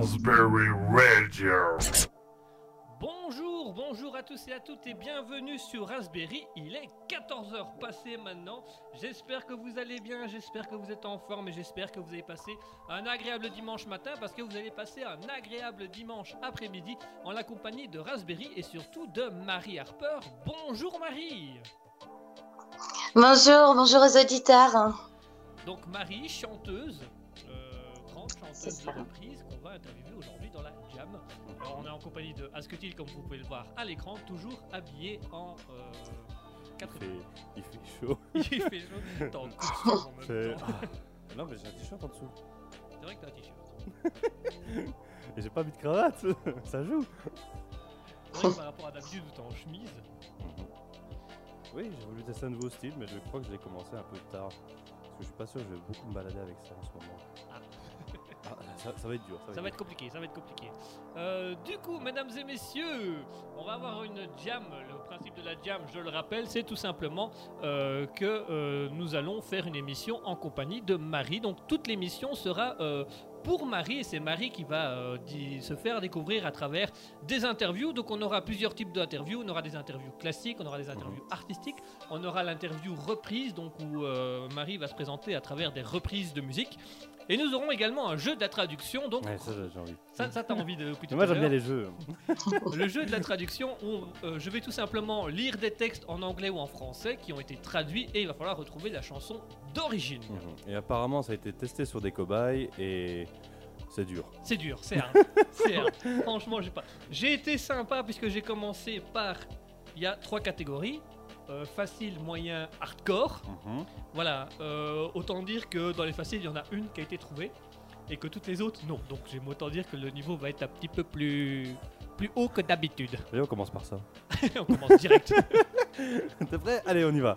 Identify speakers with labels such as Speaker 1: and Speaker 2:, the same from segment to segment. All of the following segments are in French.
Speaker 1: Raspberry Radio.
Speaker 2: Bonjour, bonjour à tous et à toutes et bienvenue sur Raspberry. Il est 14h passé maintenant. J'espère que vous allez bien, j'espère que vous êtes en forme et j'espère que vous avez passé un agréable dimanche matin parce que vous allez passer un agréable dimanche après-midi en la compagnie de Raspberry et surtout de Marie Harper. Bonjour Marie
Speaker 3: Bonjour, bonjour aux auditeurs.
Speaker 2: Donc Marie, chanteuse, euh, grande chanteuse de reprise qu'on va interviewer aujourd'hui dans la Jam. Alors, on est en compagnie de Asketil, comme vous pouvez le voir à l'écran, toujours habillé en euh,
Speaker 4: Il fait, il fait chaud.
Speaker 2: Il fait chaud, t'es en costume en même
Speaker 4: C'est-
Speaker 2: temps.
Speaker 4: Ah. Non, mais j'ai un t-shirt en dessous.
Speaker 2: C'est vrai que t'as un t-shirt.
Speaker 4: Et j'ai pas mis de cravate. Ça joue.
Speaker 2: Vrai par rapport à d'habitude où t'es en chemise,
Speaker 4: Oui, j'ai voulu tester un nouveau style, mais je crois que je l'ai commencé un peu tard. Parce que je suis pas sûr que je vais beaucoup me balader avec ça en ce moment.
Speaker 2: Ah.
Speaker 4: Ça, ça va être dur. Ça va,
Speaker 2: ça va
Speaker 4: être
Speaker 2: compliqué, ça va être compliqué. Euh, du coup, mesdames et messieurs, on va avoir une jam. Le principe de la jam, je le rappelle, c'est tout simplement euh, que euh, nous allons faire une émission en compagnie de Marie. Donc toute l'émission sera pour Marie et c'est Marie qui va euh, se faire découvrir à travers des interviews. Donc on aura plusieurs types d'interviews. On aura des interviews classiques, on aura des interviews artistiques, on aura l'interview reprise, donc où euh, Marie va se présenter à travers des reprises de musique. Et nous aurons également un jeu de la traduction. Donc
Speaker 4: Ouais, ça j'ai envie.
Speaker 2: ça, ça t'as envie de depuis
Speaker 4: moi j'aime bien les jeux.
Speaker 2: Le jeu de la traduction, où euh, je vais tout simplement lire des textes en anglais ou en français qui ont été traduits et il va falloir retrouver la chanson d'origine.
Speaker 4: Mhm. Et apparemment ça a été testé sur des cobayes et c'est dur.
Speaker 2: C'est dur, c'est hard. c'est hard. Franchement, j'ai pas. J'ai été sympa puisque j'ai commencé par. Il y a trois catégories euh, facile, moyen, hardcore.
Speaker 4: Mhm.
Speaker 2: Voilà. euh, autant dire que dans les faciles, il y en a une qui a été trouvée et que toutes les autres, non. Donc j'aime autant dire que le niveau va être un petit peu plus plus haut que d'habitude.
Speaker 4: Allez, on commence par ça.
Speaker 2: on commence direct.
Speaker 4: T'es prêt? Allez, on y va.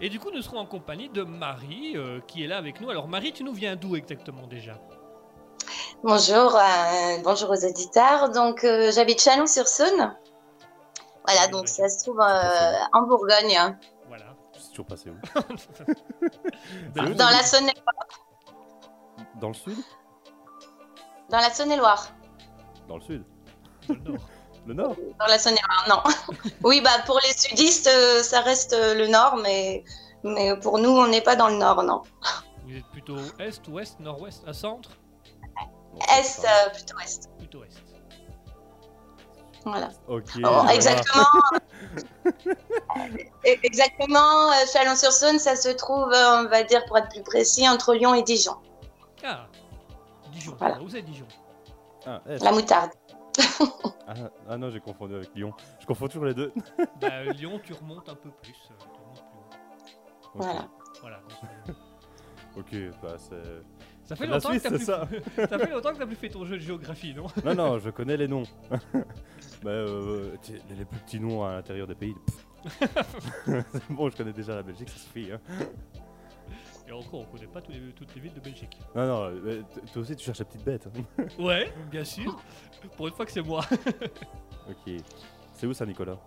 Speaker 2: Et du coup, nous serons en compagnie de Marie, euh, qui est là avec nous. Alors, Marie, tu nous viens d'où exactement déjà?
Speaker 3: Bonjour, euh, bonjour aux auditeurs. Donc, euh, j'habite Chalon-sur-Saône. Voilà, donc
Speaker 2: oui.
Speaker 3: ça se trouve euh, en Bourgogne.
Speaker 2: Voilà.
Speaker 4: Suis toujours passé où
Speaker 3: dans la
Speaker 4: t'habites
Speaker 3: Saône,
Speaker 4: Dans le sud
Speaker 3: dans la Saône-et-Loire.
Speaker 4: Dans le sud
Speaker 2: Dans le Nord.
Speaker 4: Le nord
Speaker 3: Dans la Saône-et-Loire, non. oui, bah pour les sudistes, euh, ça reste euh, le nord, mais mais pour nous, on n'est pas dans le nord, non.
Speaker 2: Vous êtes plutôt est, ouest, nord-ouest, à centre?
Speaker 4: C'est
Speaker 3: Est, euh, plutôt est.
Speaker 2: Plutôt est.
Speaker 3: Voilà. Oh,
Speaker 4: voilà.
Speaker 3: exactement. E- exactement. euh, Chalon-sur-Saône, ça se trouve, euh, on va dire pour être plus précis, entre Lyon et Dijon.
Speaker 2: Ah Dijon.
Speaker 3: Voilà.
Speaker 2: Où c'est Dijon?
Speaker 4: Ah, est.
Speaker 3: La moutarde.
Speaker 4: Ah, ah non, j'ai confondu avec Lyon. Je confonds toujours les deux.
Speaker 2: bah, Lyon, tu remontes un peu plus. euh, tu remontes plus haut.
Speaker 4: Ok.
Speaker 3: Voilà.
Speaker 2: Voilà. donc, euh,
Speaker 4: Ok, bah c'est.
Speaker 2: Ça fait, longtemps que
Speaker 4: Suisse,
Speaker 2: t'as plus...
Speaker 4: ça
Speaker 2: ça fait longtemps que t'as plus fait ton jeu de géographie, non?
Speaker 4: Non, non, je connais les noms. bah, euh, sais, les, plus petits noms à l'intérieur des pays. c'est bon, je connais déjà la Belgique, ça suffit. Hein.
Speaker 2: Et encore, on connaît pas les- toutes les villes de Belgique.
Speaker 4: Non, non, euh, toi aussi tu cherches la petite bête. hein.
Speaker 2: Ouais, bien sûr. Pour une fois que c'est moi.
Speaker 4: ok. C'est où Saint-Nicolas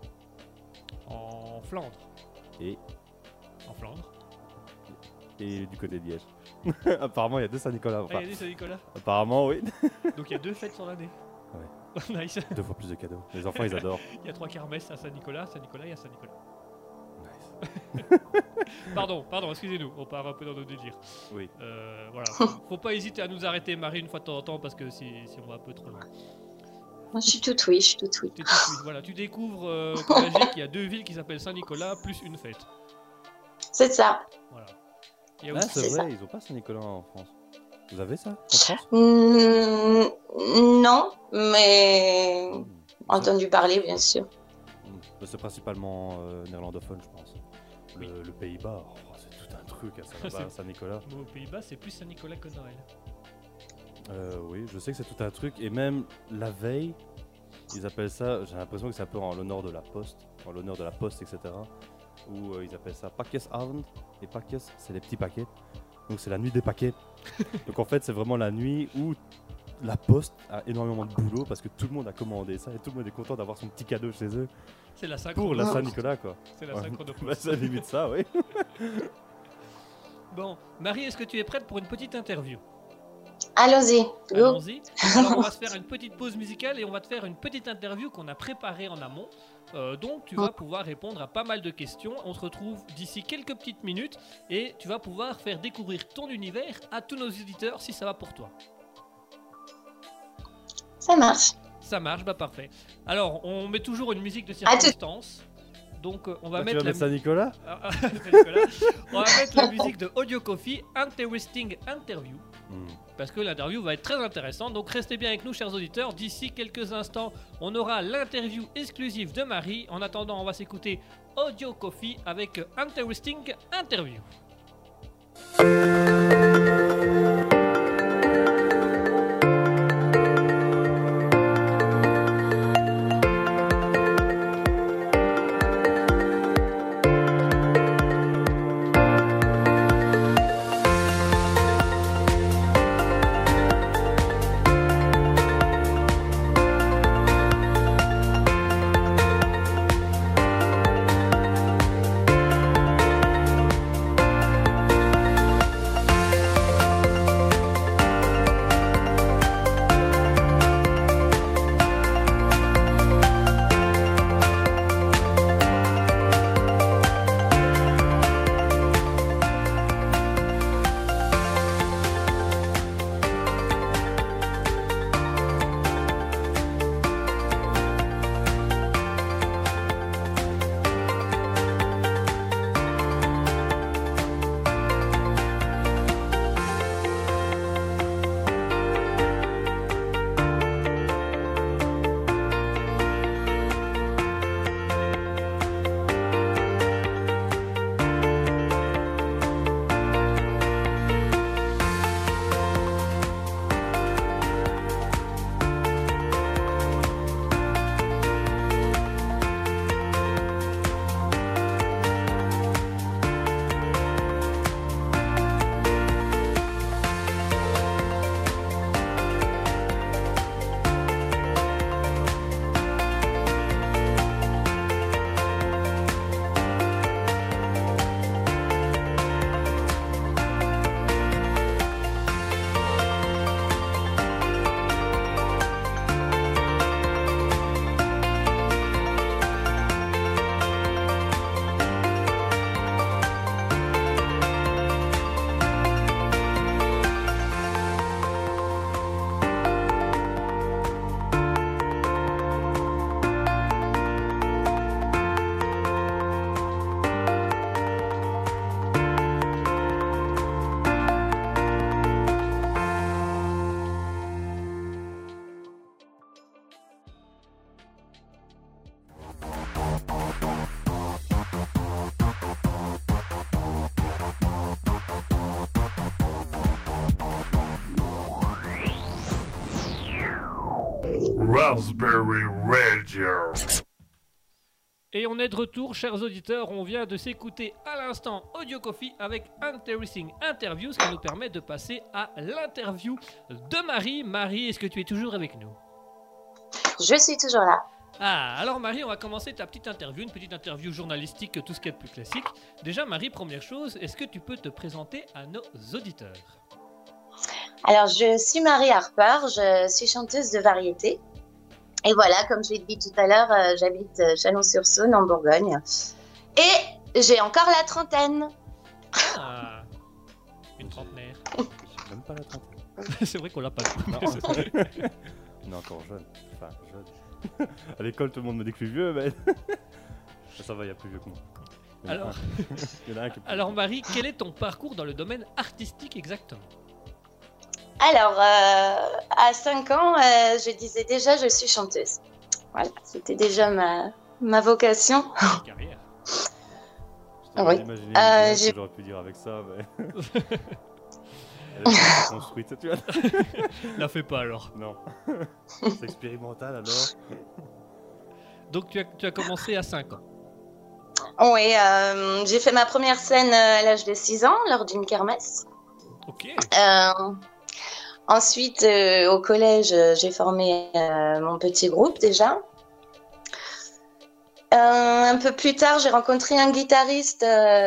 Speaker 2: En Flandre.
Speaker 4: Et,
Speaker 2: En Flandre.
Speaker 4: et du côté de Liège. apparemment, il y a deux Saint-Nicolas.
Speaker 2: Ah, il y a des Saint-Nicolas.
Speaker 4: apparemment, oui.
Speaker 2: Donc il y a deux fêtes sur l'année.
Speaker 4: Ouais.
Speaker 2: nice.
Speaker 4: deux fois plus de cadeaux. Les enfants, ils adorent.
Speaker 2: Il y a trois kermesses à Saint-Nicolas, Saint-Nicolas et à Saint-Nicolas.
Speaker 4: Nice.
Speaker 2: Pardon, pardon, excusez-nous, on part un peu dans nos délires.
Speaker 4: Oui.
Speaker 2: Euh, voilà, faut, faut pas hésiter à nous arrêter, Marie, une fois de temps en temps, parce que si, si on va un peu trop loin.
Speaker 3: Moi, je suis toute oui, je suis toute oui.
Speaker 2: Voilà, tu découvres euh, qu'en Belgique, il y a deux villes qui s'appellent Saint-Nicolas plus une fête.
Speaker 3: C'est ça.
Speaker 2: Voilà.
Speaker 4: Ah, c'est vrai, ils ont pas Saint-Nicolas en France. Vous avez ça en France?
Speaker 3: Hmm, non, mais
Speaker 4: Hmm.
Speaker 3: entendu parler, bien sûr.
Speaker 4: Hmm. C'est principalement euh, néerlandophone, je pense. Le,
Speaker 2: Oui.
Speaker 4: le Pays-Bas, oh, c'est tout un truc à Saint- Saint-Nicolas.
Speaker 2: Moi, aux Pays-Bas, c'est plus Saint-Nicolas que Noël.
Speaker 4: Euh, oui, je sais que c'est tout un truc. Et même la veille, ils appellent ça, j'ai l'impression que c'est un peu en l'honneur de la poste, en l'honneur de la poste, etc. Où euh, ils appellent ça Pakesavond. Et Pakes, c'est les petits paquets. Donc c'est la nuit des paquets. Donc en fait, c'est vraiment la nuit où la poste a énormément de boulot parce que tout le monde a commandé ça et tout le monde est content d'avoir son petit cadeau chez eux
Speaker 2: C'est la
Speaker 4: pour la Saint-Nicolas, quoi.
Speaker 2: C'est la
Speaker 4: Ouais.
Speaker 2: synchronopost.
Speaker 4: Bah, ça limite ça, oui.
Speaker 2: Bon, Marie, est-ce que tu es prête pour une petite interview?
Speaker 3: Allons-y.
Speaker 2: Allons-y. On va se faire une petite pause musicale et on va te faire une petite interview qu'on a préparée en amont. Euh, donc, tu vas pouvoir répondre à pas mal de questions. On se retrouve d'ici quelques petites minutes et tu vas pouvoir faire découvrir ton univers à tous nos auditeurs si ça va pour toi.
Speaker 3: Ça marche.
Speaker 2: Ça marche, bah parfait. Alors, on met toujours une musique de circonstance. Donc, euh, on va
Speaker 4: Ah, tu
Speaker 2: mettre
Speaker 4: vas
Speaker 2: la
Speaker 4: mettre ça, Nicolas?
Speaker 2: Ah, Nicolas. On va mettre la musique de Audio Coffee, Interesting Interview.
Speaker 4: Hmm.
Speaker 2: Parce que l'interview va être très intéressante. Donc restez bien avec nous, chers auditeurs. D'ici quelques instants, on aura l'interview exclusive de Marie. En attendant, on va s'écouter Audio Coffee avec Interesting Interview. On est de retour, chers auditeurs. On vient de s'écouter à l'instant Audio Coffee avec Interesting Interview, ce qui nous permet de passer à l'interview de Marie. Marie, est-ce que tu es toujours avec nous?
Speaker 3: Je suis toujours là.
Speaker 2: Ah, alors Marie, on va commencer ta petite interview, une petite interview journalistique, tout ce qui est de plus classique. Déjà, Marie, première chose, est-ce que tu peux te présenter à nos auditeurs?
Speaker 3: Alors, je suis Marie Harper, je suis chanteuse de variété. Et voilà, comme je l'ai dit tout à l'heure, euh, j'habite euh, Chalon-sur-Saône, en Bourgogne. Et j'ai encore la trentaine.
Speaker 2: Ah, une trentenaire.
Speaker 4: J'ai même pas la trentaine.
Speaker 2: C'est vrai qu'on l'a pas.
Speaker 4: On est encore jeune. Enfin, jeune. à l'école, tout le monde me dit que je suis vieux, mais. ça va, il y a plus vieux que moi.
Speaker 2: Alors- Alors Marie, quel est ton parcours dans le domaine artistique exactement?
Speaker 3: Alors, euh, à 5 ans, euh, je disais déjà je suis chanteuse. Voilà, c'était déjà ma, ma vocation.
Speaker 2: Carrière.
Speaker 3: Oui. Euh,
Speaker 4: j'aurais pu dire avec ça, mais. Elle est construite, tu vois.
Speaker 2: La fais pas alors.
Speaker 4: Non. C'est expérimental alors.
Speaker 2: Donc tu as, tu as commencé à 5 ans.
Speaker 3: Oui, euh, j'ai fait ma première scène à l'âge de 6 ans, lors d'une kermesse.
Speaker 2: Ok.
Speaker 3: Euh, ensuite, euh, au collège, euh, j'ai formé euh, mon petit groupe déjà. Un peu plus tard, j'ai rencontré un guitariste,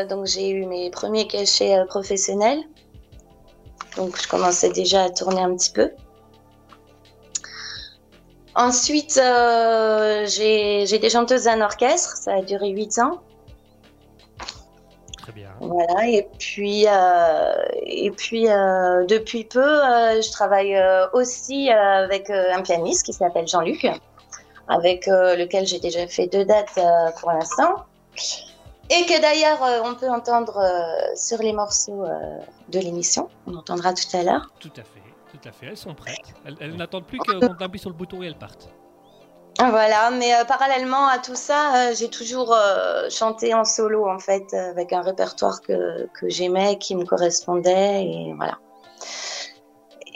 Speaker 3: donc j'ai eu mes premiers cachets professionnels. Donc je commençais déjà à tourner un petit peu. Ensuite, j'ai j'ai été chanteuse d'un orchestre, ça a duré 8 ans.
Speaker 2: Très bien.
Speaker 3: Voilà, et puis, euh, et puis euh, depuis peu, euh, je travaille aussi avec un pianiste qui s'appelle Jean-Luc, avec lequel j'ai déjà fait deux dates pour l'instant. Et que d'ailleurs, euh, on peut entendre euh, sur les morceaux euh, de l'émission. On entendra tout à l'heure.
Speaker 2: Tout à fait, tout à fait. Elles sont prêtes. Elles, elles n'attendent plus qu'on appuie sur le bouton et elles partent.
Speaker 3: Voilà, mais euh, parallèlement à tout ça, euh, j'ai toujours euh, chanté en solo en fait, avec un répertoire que, que j'aimais, qui me correspondait et voilà.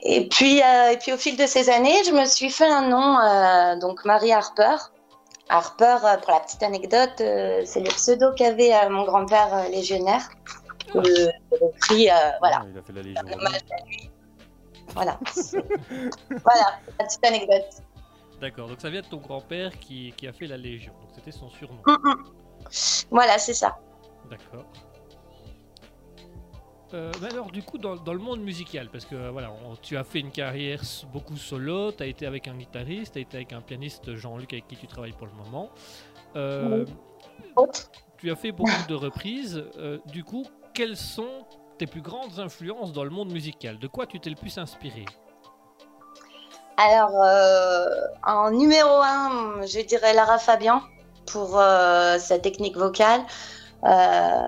Speaker 3: Et puis, et puis au fil de ces années, je me suis fait un nom, donc Marie Harper. Harper, pour la petite anecdote, c'est le pseudo qu'avait mon grand-père légionnaire. Que voilà.
Speaker 4: Ah, il a fait la Légion.
Speaker 3: Voilà. voilà, la petite anecdote.
Speaker 2: D'accord, donc ça vient de ton grand-père qui, qui a fait la Légion. Donc c'était son surnom.
Speaker 3: Mm, mm. Voilà, c'est ça.
Speaker 2: D'accord. Euh, mais alors du coup dans, dans le monde musical, parce que voilà, on- tu as fait une carrière beaucoup solo, tu as été avec un guitariste, tu as été avec un pianiste Jean-Luc avec qui tu travailles pour le moment. Euh, tu as fait beaucoup de reprises. euh, du coup, quelles sont tes plus grandes influences dans le monde musical? De quoi tu t'es le plus inspiré?
Speaker 3: Alors, euh, en numéro un, je dirais Lara Fabian pour euh, sa technique vocale. Euh,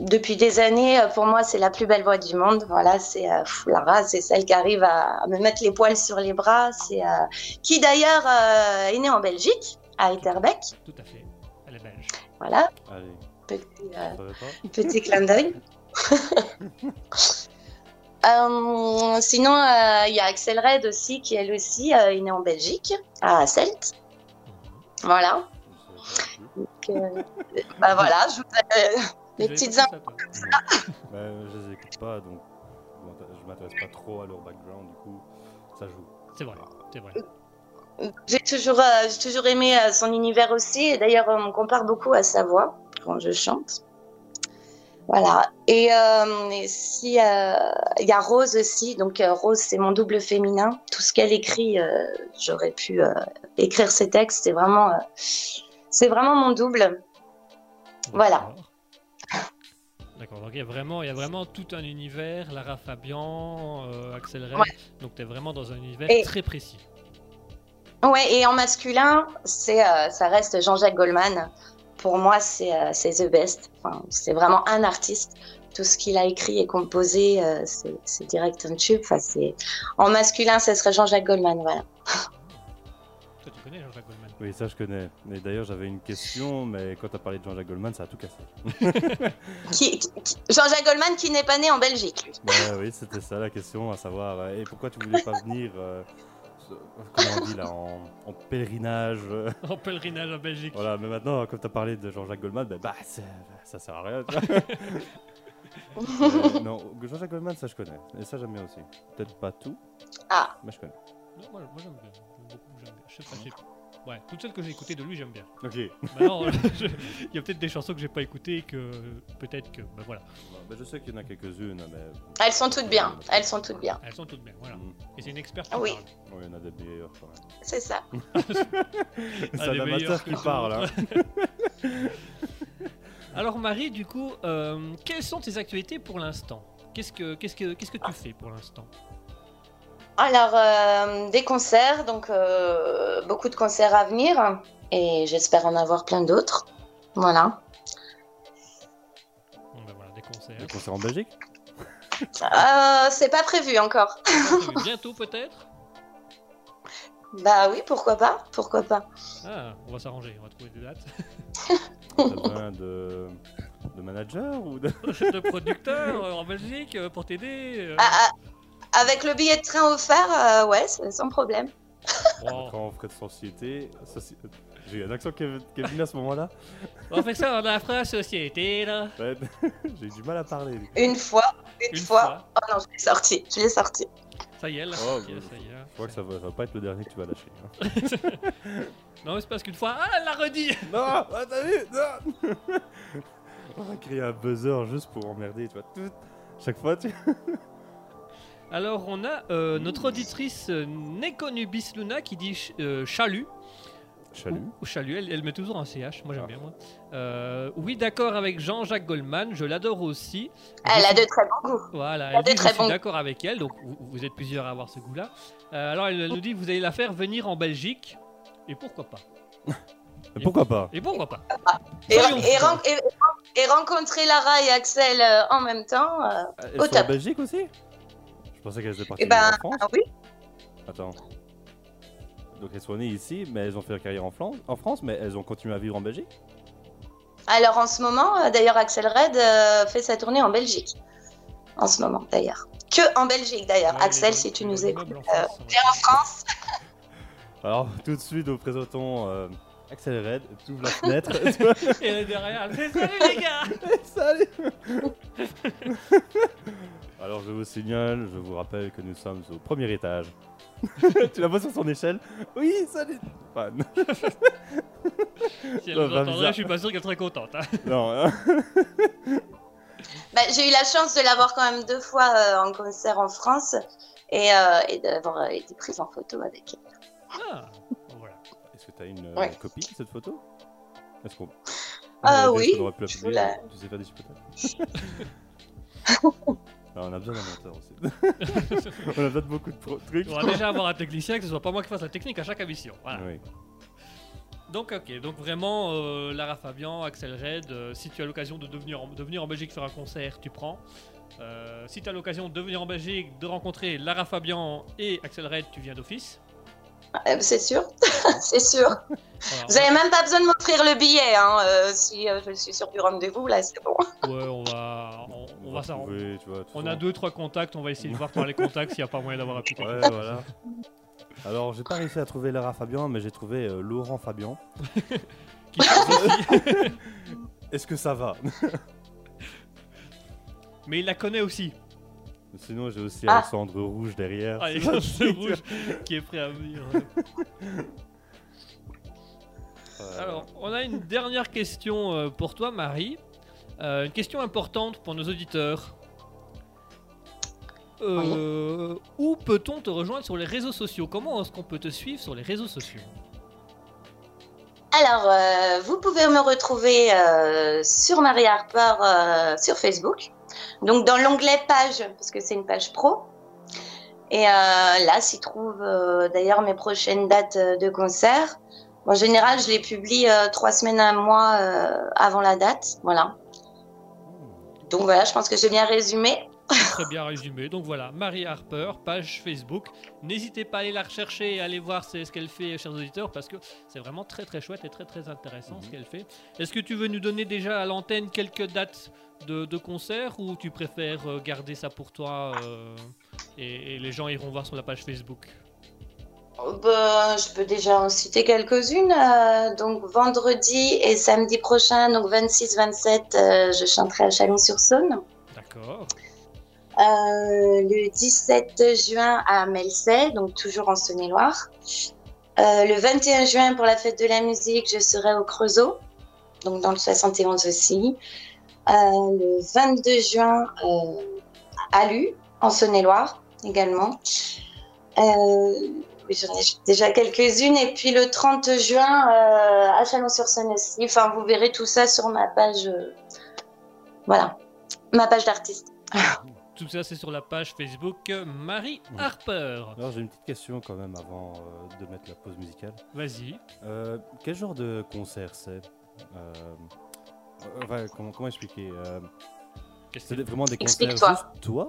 Speaker 3: depuis des années, pour moi, c'est la plus belle voix du monde. Voilà, c'est euh, Lara, c'est celle qui arrive à, à me mettre les poils sur les bras. C'est euh, qui d'ailleurs euh, est née en Belgique, à Etterbeek.
Speaker 2: Tout à fait. Elle est belge.
Speaker 3: Voilà,
Speaker 4: Allez,
Speaker 3: petit, euh. Petit clin d'œil. Euh, sinon, euh, il y a Axel Red aussi, qui elle aussi euh, est né en Belgique, à Asselt.
Speaker 2: Mhm.
Speaker 3: Voilà. Donc, euh, bah voilà, je vous ai- les petites infos.
Speaker 2: toi.
Speaker 4: plus. Bah, je les écoute pas, donc je m'inté- je m'intéresse pas trop à leur background, du coup, ça joue.
Speaker 2: C'est vrai, c'est vrai.
Speaker 3: J'ai toujours, euh, j'ai toujours aimé euh, son univers aussi. Et d'ailleurs, on me compare beaucoup à sa voix quand je chante. Voilà. Et, euh, et si euh, il y a Rose aussi. Donc euh, Rose, c'est mon double féminin. Tout ce qu'elle écrit, j'aurais pu écrire ses textes. C'est vraiment, c'est vraiment mon double. Voilà.
Speaker 2: D'accord. Donc il y, a vraiment, il y a vraiment tout un univers, Lara Fabian, euh, Axel
Speaker 3: Ouais.
Speaker 2: donc tu es vraiment dans un univers
Speaker 3: Et-
Speaker 2: très précis.
Speaker 3: Ouais. Et en masculin, c'est, euh, ça reste Jean-Jacques Goldman. Pour moi, c'est, euh, c'est the best. Enfin, c'est vraiment un artiste. Tout ce qu'il a écrit et composé, euh, c'est, direct un tube. Enfin. En masculin, ce serait Jean-Jacques Goldman. Voilà.
Speaker 2: Toi, tu connais Jean-Jacques Goldman?
Speaker 4: Oui, ça je connais. Et d'ailleurs, j'avais une question, mais quand t'as parlé de Jean-Jacques Goldman, ça a tout cassé.
Speaker 3: Qui, qui- qui- Jean-Jacques Goldman qui n'est pas né en Belgique, lui.
Speaker 4: Bah oui, c'était ça la question, à savoir. euh, Et pourquoi tu voulais pas venir, euh, comment on dit là, en, en pèlerinage
Speaker 2: En pèlerinage en Belgique.
Speaker 4: Voilà, mais maintenant, comme t'as parlé de Jean-Jacques Goldman, bah, bah, ça sert à rien. tu. Euh, non, Jean-Jacques Goldman, ça je connais. Et ça j'aime bien aussi. Peut-être pas tout,
Speaker 3: Ah,
Speaker 4: mais je connais.
Speaker 2: Non, moi, moi, j'aime bien. J'aime beaucoup, j'aime bien. Je sais pas, je sais pas. Ouais, toutes celles que j'ai écoutées de lui, j'aime bien.
Speaker 4: Ok.
Speaker 2: Maintenant, je- il y a peut-être des chansons que j'ai pas écoutées et que peut-être que. Bah voilà,
Speaker 4: Bah, je sais qu'il y en a quelques-unes, mais.
Speaker 3: elles sont toutes bien. Elles sont toutes bien.
Speaker 2: elles sont toutes bien, voilà.
Speaker 4: Mm.
Speaker 2: Et c'est une experte qui
Speaker 3: Oui.
Speaker 2: parle.
Speaker 4: Oui, il y en a des meilleures quand même.
Speaker 3: C'est ça.
Speaker 4: C'est
Speaker 2: des
Speaker 4: un
Speaker 2: meilleures
Speaker 4: amateur
Speaker 2: que
Speaker 4: qui parle. Hein.
Speaker 2: d'autres. Alors Marie, du coup, euh, quelles sont tes actualités pour l'instant? Qu'est-ce que qu'est-ce que qu'est-ce que tu fais pour l'instant?
Speaker 3: Alors, euh, des concerts, donc euh, beaucoup de concerts à venir. Et j'espère en avoir plein d'autres. Voilà.
Speaker 2: Bon, ben voilà, des concerts.
Speaker 4: Des concerts en Belgique
Speaker 3: Euh, c'est pas prévu encore.
Speaker 2: Bientôt peut-être?
Speaker 3: Bah oui, pourquoi pas Pourquoi pas
Speaker 2: Ah, on va s'arranger, on va trouver des dates.
Speaker 4: T'as besoin de, de manager ou de.
Speaker 2: de producteurs euh, en Belgique pour t'aider.
Speaker 3: Ah, ah, Avec le billet de train offert, euh, ouais, c'est sans problème.
Speaker 4: Quand on ferait de société. soci- J'ai eu un accent Kevin, à ce moment-là.
Speaker 2: on faire ça dans la phrase société là.
Speaker 4: Ouais, J'ai eu du mal à parler.
Speaker 3: Une fois, une,
Speaker 2: Une
Speaker 3: fois.
Speaker 2: fois.
Speaker 3: Oh non, je l'ai sorti, je l'ai sorti.
Speaker 2: Ça y est, là.
Speaker 4: Oh,
Speaker 2: Ok,
Speaker 4: bah,
Speaker 2: ça y est.
Speaker 4: Je crois que ça va, ça va pas être le dernier que tu vas lâcher. hein.
Speaker 2: Non, mais c'est parce qu'une fois, ah, elle l'a redit
Speaker 4: Non ah, T'as vu Non On va créer un buzzer juste pour emmerder, tu vois. Tout... Chaque fois, tu.
Speaker 2: Alors, on a euh, notre auditrice euh, Nekonubis Luna qui dit ch- euh, chalut.
Speaker 4: Chalut.
Speaker 2: Ou, ou chalut, elle, elle met toujours un CH, moi j'aime
Speaker 4: Ah.
Speaker 2: bien moi. Euh, oui, d'accord avec Jean-Jacques Goldman, je l'adore aussi.
Speaker 3: Elle
Speaker 2: Je
Speaker 3: a
Speaker 2: suis-
Speaker 3: de très bons goûts.
Speaker 2: Voilà,
Speaker 3: Elle a
Speaker 2: elle
Speaker 3: de
Speaker 2: dit,
Speaker 3: très
Speaker 2: je suis
Speaker 3: bons-
Speaker 2: d'accord avec elle, donc vous, vous êtes plusieurs à avoir ce goût-là. Euh, alors elle nous dit vous allez la faire venir en Belgique, et pourquoi pas?
Speaker 4: Mais pourquoi pas?
Speaker 2: Et pourquoi pas?
Speaker 3: Et, et et- et rencontrer Lara et Axel euh, en même temps. euh,
Speaker 4: Elles sont en
Speaker 3: top.
Speaker 4: Belgique aussi? Je pensais qu'elles étaient parties
Speaker 3: Eh ben,
Speaker 4: en France.
Speaker 3: ah oui.
Speaker 4: Attends. Donc elles sont nées ici, mais elles ont fait leur carrière en, Flan- en France, mais elles ont continué à vivre en Belgique
Speaker 3: Alors en ce moment, euh, d'ailleurs, Axel Red euh, fait sa tournée en Belgique. En ce moment, d'ailleurs. Que en Belgique, d'ailleurs.
Speaker 2: Ouais,
Speaker 3: Axel, si tu nous écoutes. euh, viens en France.
Speaker 4: Alors tout de suite, nous présentons euh, Axel Red, tu ouvres la fenêtre.
Speaker 2: Et elle est derrière, elle fait salut les gars
Speaker 4: Salut Alors je vous signale, je vous rappelle que nous sommes au premier étage. tu la vois sur son échelle? Oui, salut non,
Speaker 2: Si elle nous
Speaker 4: bah,
Speaker 2: entendrait,
Speaker 4: bizarre.
Speaker 2: je suis pas sûr qu'elle serait contente. hein.
Speaker 4: non, hein.
Speaker 3: Bah, J'ai eu la chance de l'avoir quand même deux fois euh, en concert en France et, euh, et d'avoir euh, été prise en photo avec elle.
Speaker 2: Ah, bon, voilà.
Speaker 4: Est-ce que tu as une euh,
Speaker 3: Ouais.
Speaker 4: copie de cette photo? Est-ce qu'on...
Speaker 3: Ah oui,
Speaker 4: qu'on aurait pu la
Speaker 3: je vous
Speaker 4: publier,
Speaker 3: la-
Speaker 4: Tu sais faire des chipotages Alors, on a besoin d'un monteur aussi. on a besoin de beaucoup de trucs.
Speaker 2: On va déjà avoir un technicien, que ce soit pas moi qui fasse la technique à chaque émission. Voilà.
Speaker 4: Oui.
Speaker 2: Donc ok, donc vraiment euh, Lara Fabian, Axel Red, euh, si tu as l'occasion de, devenir en, de venir en Belgique faire un concert, tu prends. Euh, si tu as l'occasion de venir en Belgique, de rencontrer Lara Fabian et Axel Red, tu viens d'office.
Speaker 3: Euh, C'est sûr, c'est sûr.
Speaker 2: Voilà,
Speaker 3: Vous n'avez même pas besoin de m'offrir le billet. Hein, euh, si euh, je suis sur du rendez-vous, là, c'est bon.
Speaker 2: on, ouais, on va, on, on va s'arranger. On a deux trois contacts, on va essayer de voir par les contacts s'il n'y a pas moyen d'avoir un petit
Speaker 4: Ouais, voilà. Alors, j'ai pas réussi à trouver Lara Fabian, mais j'ai trouvé euh, Laurent Fabian. Est-ce que ça va?
Speaker 2: Mais il la connaît aussi.
Speaker 4: Sinon, j'ai aussi
Speaker 3: Ah.
Speaker 4: Alexandre Rouge derrière.
Speaker 2: Ah, il y a ce rouge qui est prêt à venir.
Speaker 4: Euh,
Speaker 2: Alors, on a une dernière question euh, pour toi, Marie. Euh, une question importante pour nos auditeurs. Euh, Où peut-on te rejoindre sur les réseaux sociaux? Comment est-ce qu'on peut te suivre sur les réseaux sociaux?
Speaker 3: Alors, euh, vous pouvez me retrouver euh, sur Marie Harper euh, sur Facebook. Donc, dans l'onglet page, parce que c'est une page pro. Et euh, là s'y trouvent euh, d'ailleurs mes prochaines dates euh, de concert. En général, je les publie trois semaines à un mois avant la date. Voilà. Donc voilà, je pense que j'ai bien résumé.
Speaker 2: Très bien résumé. Donc voilà, Marie Harper, page Facebook. N'hésitez pas à aller la rechercher et aller voir ce qu'elle fait, chers auditeurs, parce que c'est vraiment très très chouette et très très intéressant ce
Speaker 4: Mhm.
Speaker 2: qu'elle fait. Est-ce que tu veux nous donner déjà à l'antenne quelques dates de, de concerts ou tu préfères euh, garder ça pour toi euh, et, et les gens iront voir sur la page Facebook?
Speaker 3: Ben, je peux déjà en citer quelques-unes. Euh, donc vendredi et samedi prochain, donc 26-27, euh, je chanterai à Chalon-sur-Saône.
Speaker 2: D'accord.
Speaker 3: Euh, le 17 juin à Melset, donc toujours en Saône-et-Loire. Euh, le 21 juin pour la fête de la musique, je serai au Creusot, donc dans le 71 aussi. Euh, le 22 juin à Lu, en Saône-et-Loire également. J'en ai déjà quelques-unes. Et puis le 30 juin à Chalon-sur-Saône aussi. Enfin, vous verrez tout ça sur ma page. voilà, ma page d'artiste.
Speaker 2: Tout ça, c'est sur la page Facebook Marie. Harper.
Speaker 4: Alors, j'ai une petite question quand même avant euh, de mettre la pause musicale.
Speaker 2: Vas-y.
Speaker 4: Euh, quel genre de concert c'est Euh, enfin, comment, comment expliquer euh,
Speaker 2: Qu'est-ce
Speaker 4: C'est vraiment des concerts
Speaker 3: Explique-toi.
Speaker 4: juste toi?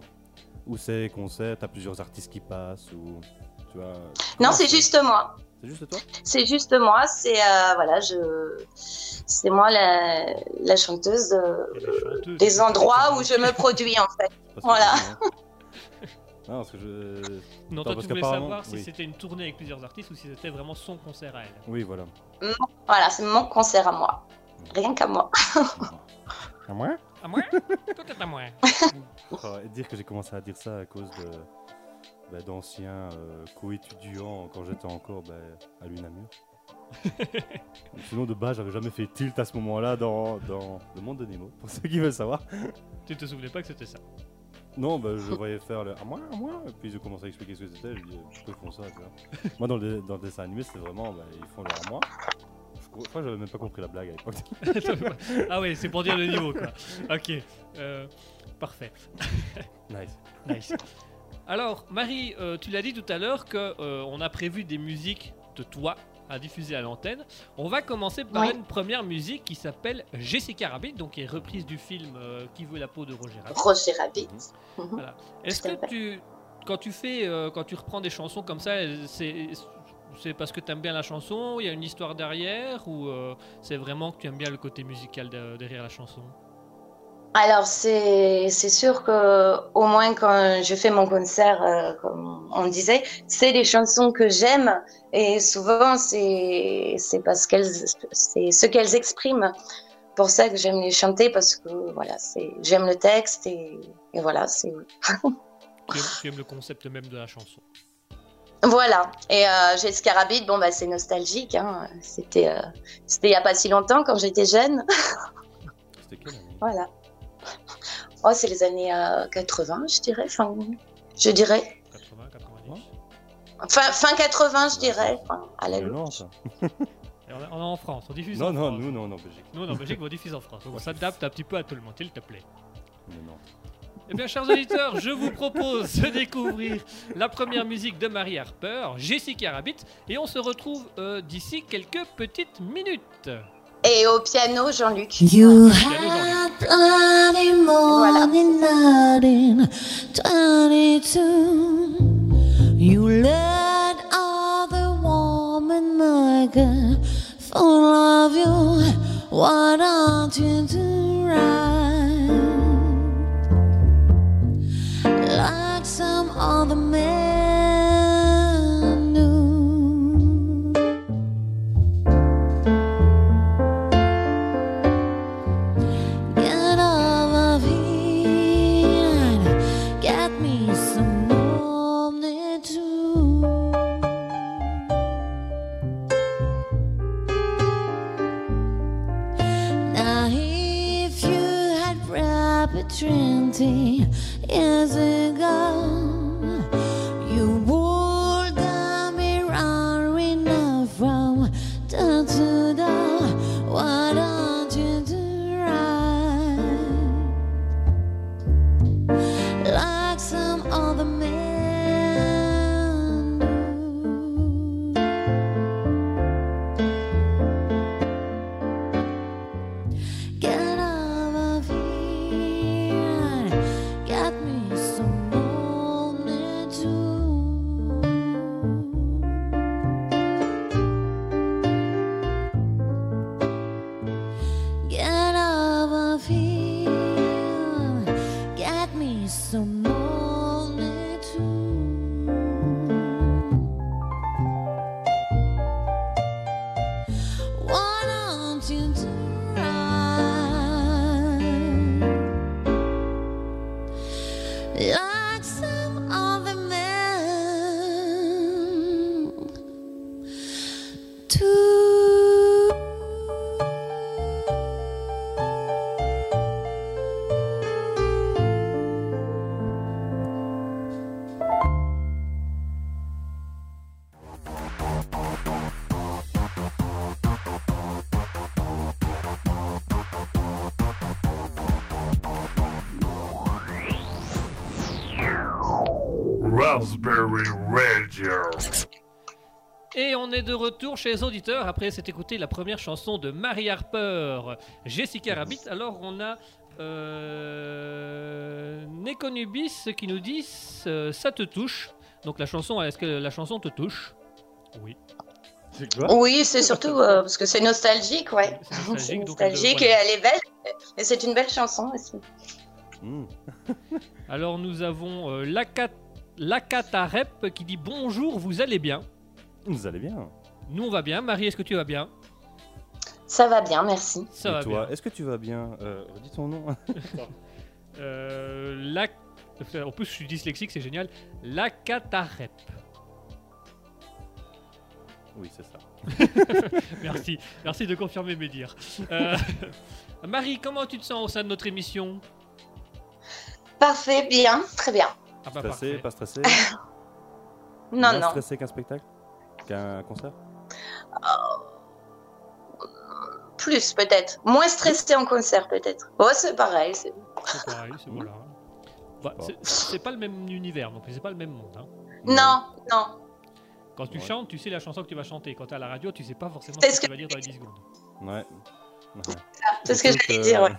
Speaker 4: Ou c'est des concerts, t'as plusieurs artistes qui passent ou tu vois
Speaker 3: Non, c'est juste moi.
Speaker 4: C'est juste toi?
Speaker 3: C'est juste moi. C'est euh, voilà, je, c'est moi la, la chanteuse de- des endroits où je me produis en fait.
Speaker 4: Parce que-
Speaker 3: Voilà.
Speaker 4: Non, parce que je.
Speaker 2: Non,
Speaker 4: Attends,
Speaker 2: toi,
Speaker 4: parce
Speaker 2: tu voulais savoir si
Speaker 4: oui.
Speaker 2: c'était une tournée avec plusieurs artistes ou si c'était vraiment son concert à elle.
Speaker 4: Oui, voilà.
Speaker 3: Voilà, c'est mon concert à moi. Rien qu'à moi.
Speaker 4: À moi?
Speaker 2: À moi? Peut-être à moi.
Speaker 4: Oh, dire que j'ai commencé à dire ça à cause de bah, d'anciens euh, co-étudiants quand j'étais encore bah, à l'UNAMUR. Sinon, de base, j'avais jamais fait tilt à ce moment-là dans, dans le monde de Nemo, pour ceux qui veulent savoir.
Speaker 2: Tu te souvenais pas que c'était ça?
Speaker 4: Non, bah, je voyais faire le à moi, à moi. Et puis ils ont commencé à expliquer ce que c'était. Je dis, pourquoi ils font ça tu vois Moi, dans le, dans le dessin animé, c'était vraiment, bah, ils font le à moi. Je crois, que j'avais même pas compris la blague à l'époque.
Speaker 2: ah ouais, c'est pour dire le niveau quoi. Ok, euh, parfait.
Speaker 4: nice.
Speaker 2: Nice. Alors, Marie, euh, tu l'as dit tout à l'heure que euh, on a prévu des musiques de toi à diffuser à l'antenne. On va commencer par
Speaker 3: Oui.
Speaker 2: une première musique qui s'appelle Jessica Rabbit, donc qui est reprise du film euh, Qui veut la peau de Roger Rabbit.
Speaker 3: Roger Rabbit. Mhm.
Speaker 2: Voilà. Est-ce que tu, quand tu fais, euh, quand tu reprends des chansons comme ça, c'est c'est parce que tu aimes bien la chanson, il y a une histoire derrière, ou euh, c'est vraiment que tu aimes bien le côté musical de- derrière la chanson?
Speaker 3: Alors, c'est sûr que au moins quand je fais mon concert, euh, comme on disait, c'est des chansons que j'aime et souvent c'est parce qu'elles c'est ce qu'elles expriment. Pour ça que j'aime les chanter parce que voilà, c'est j'aime le texte et, et voilà, c'est
Speaker 2: tu aimes, tu aimes le concept même de la chanson.
Speaker 3: voilà. Et euh, Jessica Rabbit, bon bah c'est nostalgique. Hein. C'était euh, c'était il y a pas si longtemps quand j'étais jeune.
Speaker 4: C'était
Speaker 3: Voilà. Oh, c'est les années euh, 80, je dirais. Enfin, je dirais.
Speaker 2: 80, 90.
Speaker 3: Fin, fin 80, je dirais. Enfin, à la
Speaker 4: ça.
Speaker 2: Et on est- en France, on diffuse
Speaker 4: Non,
Speaker 2: en
Speaker 4: non,
Speaker 2: France.
Speaker 4: nous, non, non, Belgique.
Speaker 2: Nous, en Belgique, on diffuse en France. Donc on s'adapte un petit peu à tout le monde, s'il te plaît.
Speaker 4: Mais non.
Speaker 2: Eh bien, chers auditeurs, je vous propose de découvrir la première musique de Marie Harper, Jessica Rabbit, et on se retrouve euh, d'ici quelques petites minutes.
Speaker 3: Et au piano, Jean-Luc.
Speaker 5: You
Speaker 2: Piano
Speaker 5: had plenty more than nothing, 22. You let other woman make a fool of you. What don't you do
Speaker 2: est de retour chez les auditeurs après s'être écouté la première chanson de Marie Harper, Jessica Rabbit. Alors on a euh, Nekonubis qui nous dit euh, ça te touche. Donc la chanson, est-ce que la chanson te touche? Oui.
Speaker 3: Oui, c'est surtout euh, parce que c'est nostalgique, ouais.
Speaker 2: C'est nostalgique, donc voilà.
Speaker 3: et elle est belle. Et c'est une belle chanson aussi.
Speaker 4: Hmm.
Speaker 2: Alors nous avons euh, Lakatarep qui dit bonjour, vous allez bien?
Speaker 4: Vous allez bien.
Speaker 2: Nous on va bien. Marie, est-ce que tu vas bien?
Speaker 3: Ça va bien, merci.
Speaker 2: Ça
Speaker 4: Et
Speaker 2: va
Speaker 4: toi,
Speaker 2: bien.
Speaker 4: est-ce que tu vas bien? Euh, Redis ton nom.
Speaker 2: Euh, Lac- En plus, je suis dyslexique, c'est génial. Lakatarep.
Speaker 4: oui, c'est ça.
Speaker 2: Merci, merci de confirmer mes dires. Euh, Marie, comment tu te sens au sein de notre émission?
Speaker 3: Parfait, bien, très bien.
Speaker 2: Ah bah
Speaker 4: Stressé,
Speaker 2: parfait.
Speaker 4: pas stressé?
Speaker 3: Non,
Speaker 4: Moins
Speaker 3: non.
Speaker 4: stressé qu'un spectacle? Qu'un concert?
Speaker 3: Plus peut-être. Moins stressé en concert peut-être. Oh, c'est pareil. c'est-
Speaker 2: pareil, c'est voilà. Bah,
Speaker 4: Bon.
Speaker 2: c'est- C'est pas le même univers, donc c'est pas le même monde. hein.
Speaker 3: Non, non.
Speaker 2: Quand tu
Speaker 4: Ouais.
Speaker 2: chantes, tu sais la chanson que tu vas chanter. Quand t'es à la radio, tu sais pas forcément ce
Speaker 3: ce
Speaker 2: que tu
Speaker 3: que-
Speaker 2: vas dire dans les 10 secondes.
Speaker 4: Ouais. Ouais.
Speaker 3: C'est ce que j'allais dire, ouais.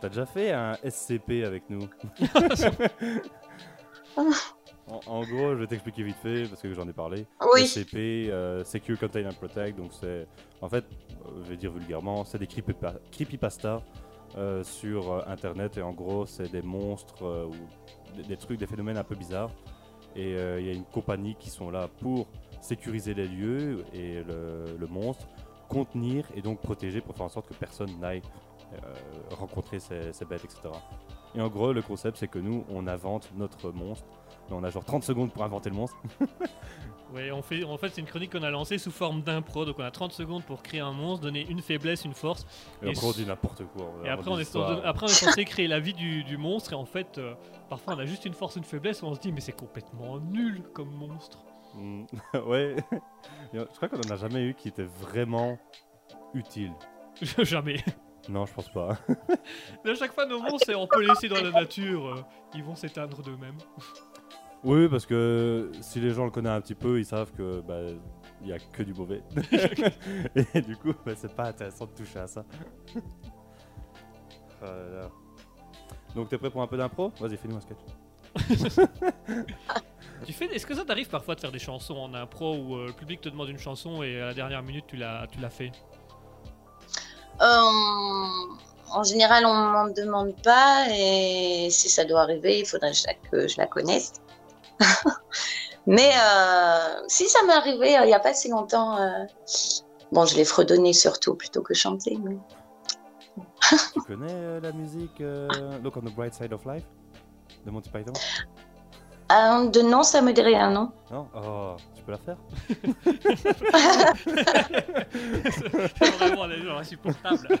Speaker 4: T'as déjà fait un SCP avec nous? en, en gros, je vais t'expliquer vite fait parce que j'en ai parlé.
Speaker 3: Oui.
Speaker 4: SCP, euh, Secure Contain and Protect, donc c'est. En fait, euh, je vais dire vulgairement, c'est des creepypa- creepypasta euh, sur euh, internet et en gros, c'est des monstres euh, ou des, des trucs, des phénomènes un peu bizarres. Et il y a une compagnie qui sont là pour sécuriser les lieux et le, le monstre, contenir et donc protéger pour faire en sorte que personne n'aille rencontrer ces, ces bêtes, etc. Et en gros, le concept, c'est que nous, on invente notre monstre. On a genre 30 secondes pour inventer le monstre.
Speaker 2: Ouais, on fait, en fait, c'est une chronique qu'on a lancée sous forme d'impro. Donc on a 30 secondes pour créer un monstre, donner une faiblesse, une force.
Speaker 4: Et,
Speaker 2: Et
Speaker 4: après, on dit n'importe quoi.
Speaker 2: Et après, on est, censé- après, on est censé créer la vie du, du monstre. Et en fait, euh, parfois, on a juste une force, une faiblesse. Et on se dit, mais c'est complètement nul comme monstre.
Speaker 4: Mm, ouais. Je crois qu'on en a jamais eu qui était vraiment utile.
Speaker 2: Jamais.
Speaker 4: Non, je pense pas.
Speaker 2: À chaque fois, nos monstres, on peut les laisser dans la nature. euh, ils vont s'éteindre d'eux-mêmes.
Speaker 4: Oui, parce que si les gens le connaissent un petit peu, ils savent que bah, il y a que du mauvais. Et du coup, bah, c'est pas intéressant de toucher à ça. Ah là là. Donc, t'es prêt pour un peu d'impro? Vas-y, fais-nous un sketch.
Speaker 2: Tu fais, est-ce que ça t'arrive parfois de faire des chansons en impro où euh, le public te demande une chanson et à la dernière minute tu l'as, tu l'as fait
Speaker 3: Euh, en général, on m'en demande pas et si ça doit arriver, il faudrait que je la connaisse. Mais euh, si ça m'est arrivé euh, il n'y a pas si longtemps, euh, bon, je l'ai fredonné surtout plutôt que chanter. mais-
Speaker 4: Tu connais euh, la musique euh, Look on the Bright Side of Life de Monty Python?
Speaker 3: Ah, de nom, ça me dit rien, non
Speaker 4: Non? Oh, tu peux la faire?
Speaker 2: C'est vraiment des gens insupportables.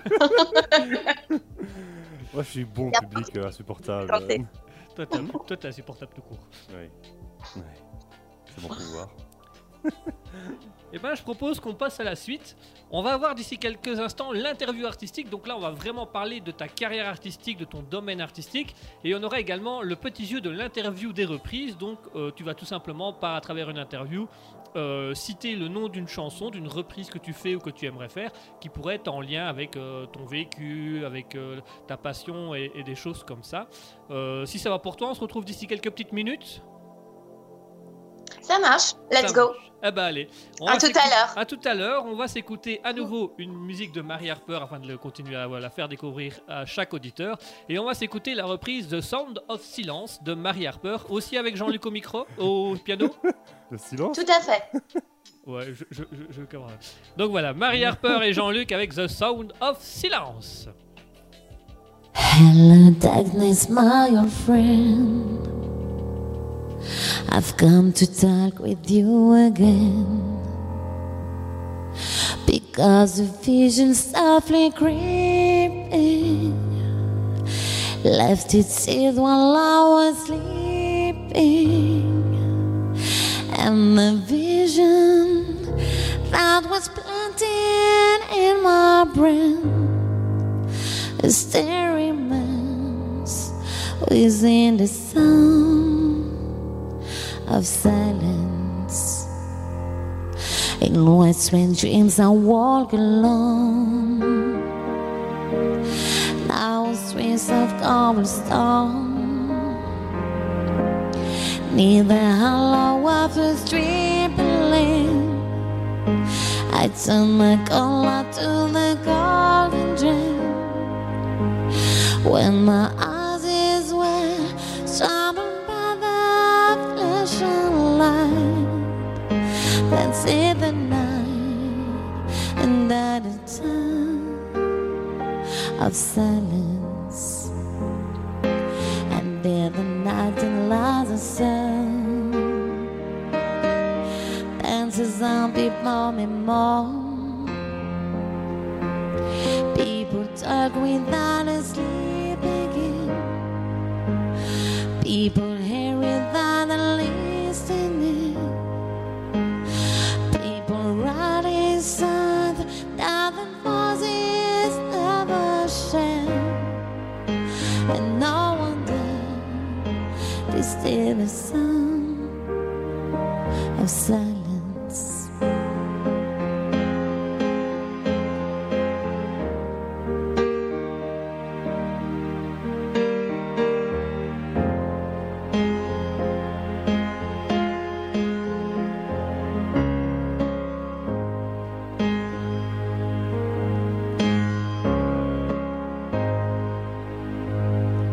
Speaker 4: Moi, je suis bon public euh, insupportable.
Speaker 2: Toi, t'es, toi, t'es insupportable tout court.
Speaker 4: Oui. Ouais. C'est mon pouvoir.
Speaker 2: Eh ben, je propose qu'on passe à la suite. On va avoir d'ici quelques instants l'interview artistique. Donc là, on va vraiment parler de ta carrière artistique, de ton domaine artistique. Et on aura également le petit jeu de l'interview des reprises. Donc, euh, tu vas tout simplement, par à travers une interview, euh, citer le nom d'une chanson, d'une reprise que tu fais ou que tu aimerais faire, qui pourrait être en lien avec euh, ton vécu, avec ta passion et, et des choses comme ça. Si ça va pour toi, on se retrouve d'ici quelques petites minutes.
Speaker 3: Ça marche, let's
Speaker 2: Ça
Speaker 3: go.
Speaker 2: marche. Eh ben allez. On
Speaker 3: À
Speaker 2: va
Speaker 3: tout à
Speaker 2: s'écouter-
Speaker 3: l'heure.
Speaker 2: À tout à l'heure. On va s'écouter à nouveau une musique de Marie Harper afin de le continuer à la faire découvrir à chaque auditeur. Et on va s'écouter la reprise de Sound of Silence de Marie Harper, aussi avec Jean-Luc au micro, au piano.
Speaker 4: Le silence
Speaker 3: Tout à fait.
Speaker 2: Ouais, je, je, je, Donc voilà, Marie Harper et Jean-Luc avec The Sound of Silence.
Speaker 5: Hello, darkness, my old friend. I've come to talk with you again. Because the vision softly creeping left its seed while I was sleeping. And the vision that was planted in my brain still remains within the sound of silence. In what strange dreams I walk alone. Now streets of cobblestone. Near the hollow of a. I turn my collar to the golden dream. When my eyes see the night and at a time of silence. And there the night and lies a sun dances on before me more. People talk without a sleep people hear without a listening. Of silence.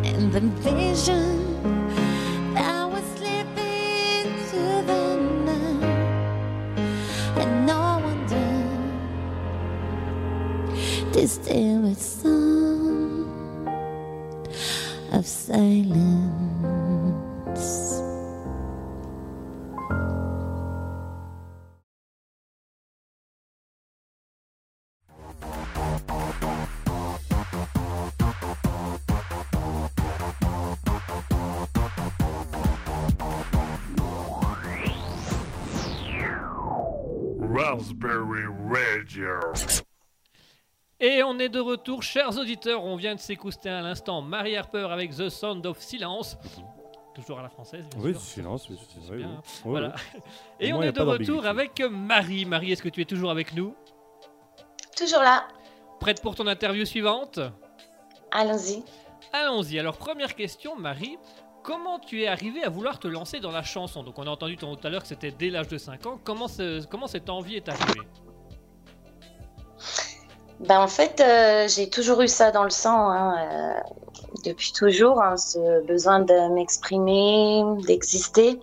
Speaker 5: And the vision this still with sound of silence.
Speaker 2: Est de retour, chers auditeurs. On vient de s'écouter à l'instant Marie Harper avec The Sound of Silence. Toujours à la française, bien
Speaker 4: Oui,
Speaker 2: sûr.
Speaker 4: silence, oui, c'est oui,
Speaker 2: bien,
Speaker 4: oui.
Speaker 2: hein.
Speaker 4: Oui,
Speaker 2: Voilà.
Speaker 4: oui.
Speaker 2: Et on est de retour avec Marie. Marie, est-ce que tu es toujours avec nous?
Speaker 3: Toujours là.
Speaker 2: Prête pour ton interview suivante?
Speaker 3: Allons-y.
Speaker 2: Allons-y. Alors, première question, Marie. Comment tu es arrivée à vouloir te lancer dans la chanson? Donc, on a entendu tout à l'heure que c'était dès l'âge de 5 ans. Comment, ce- comment cette envie est arrivée?
Speaker 3: Ben, en fait, euh, j'ai toujours eu ça dans le sang, hein, euh, depuis toujours, hein, ce besoin de m'exprimer, d'exister.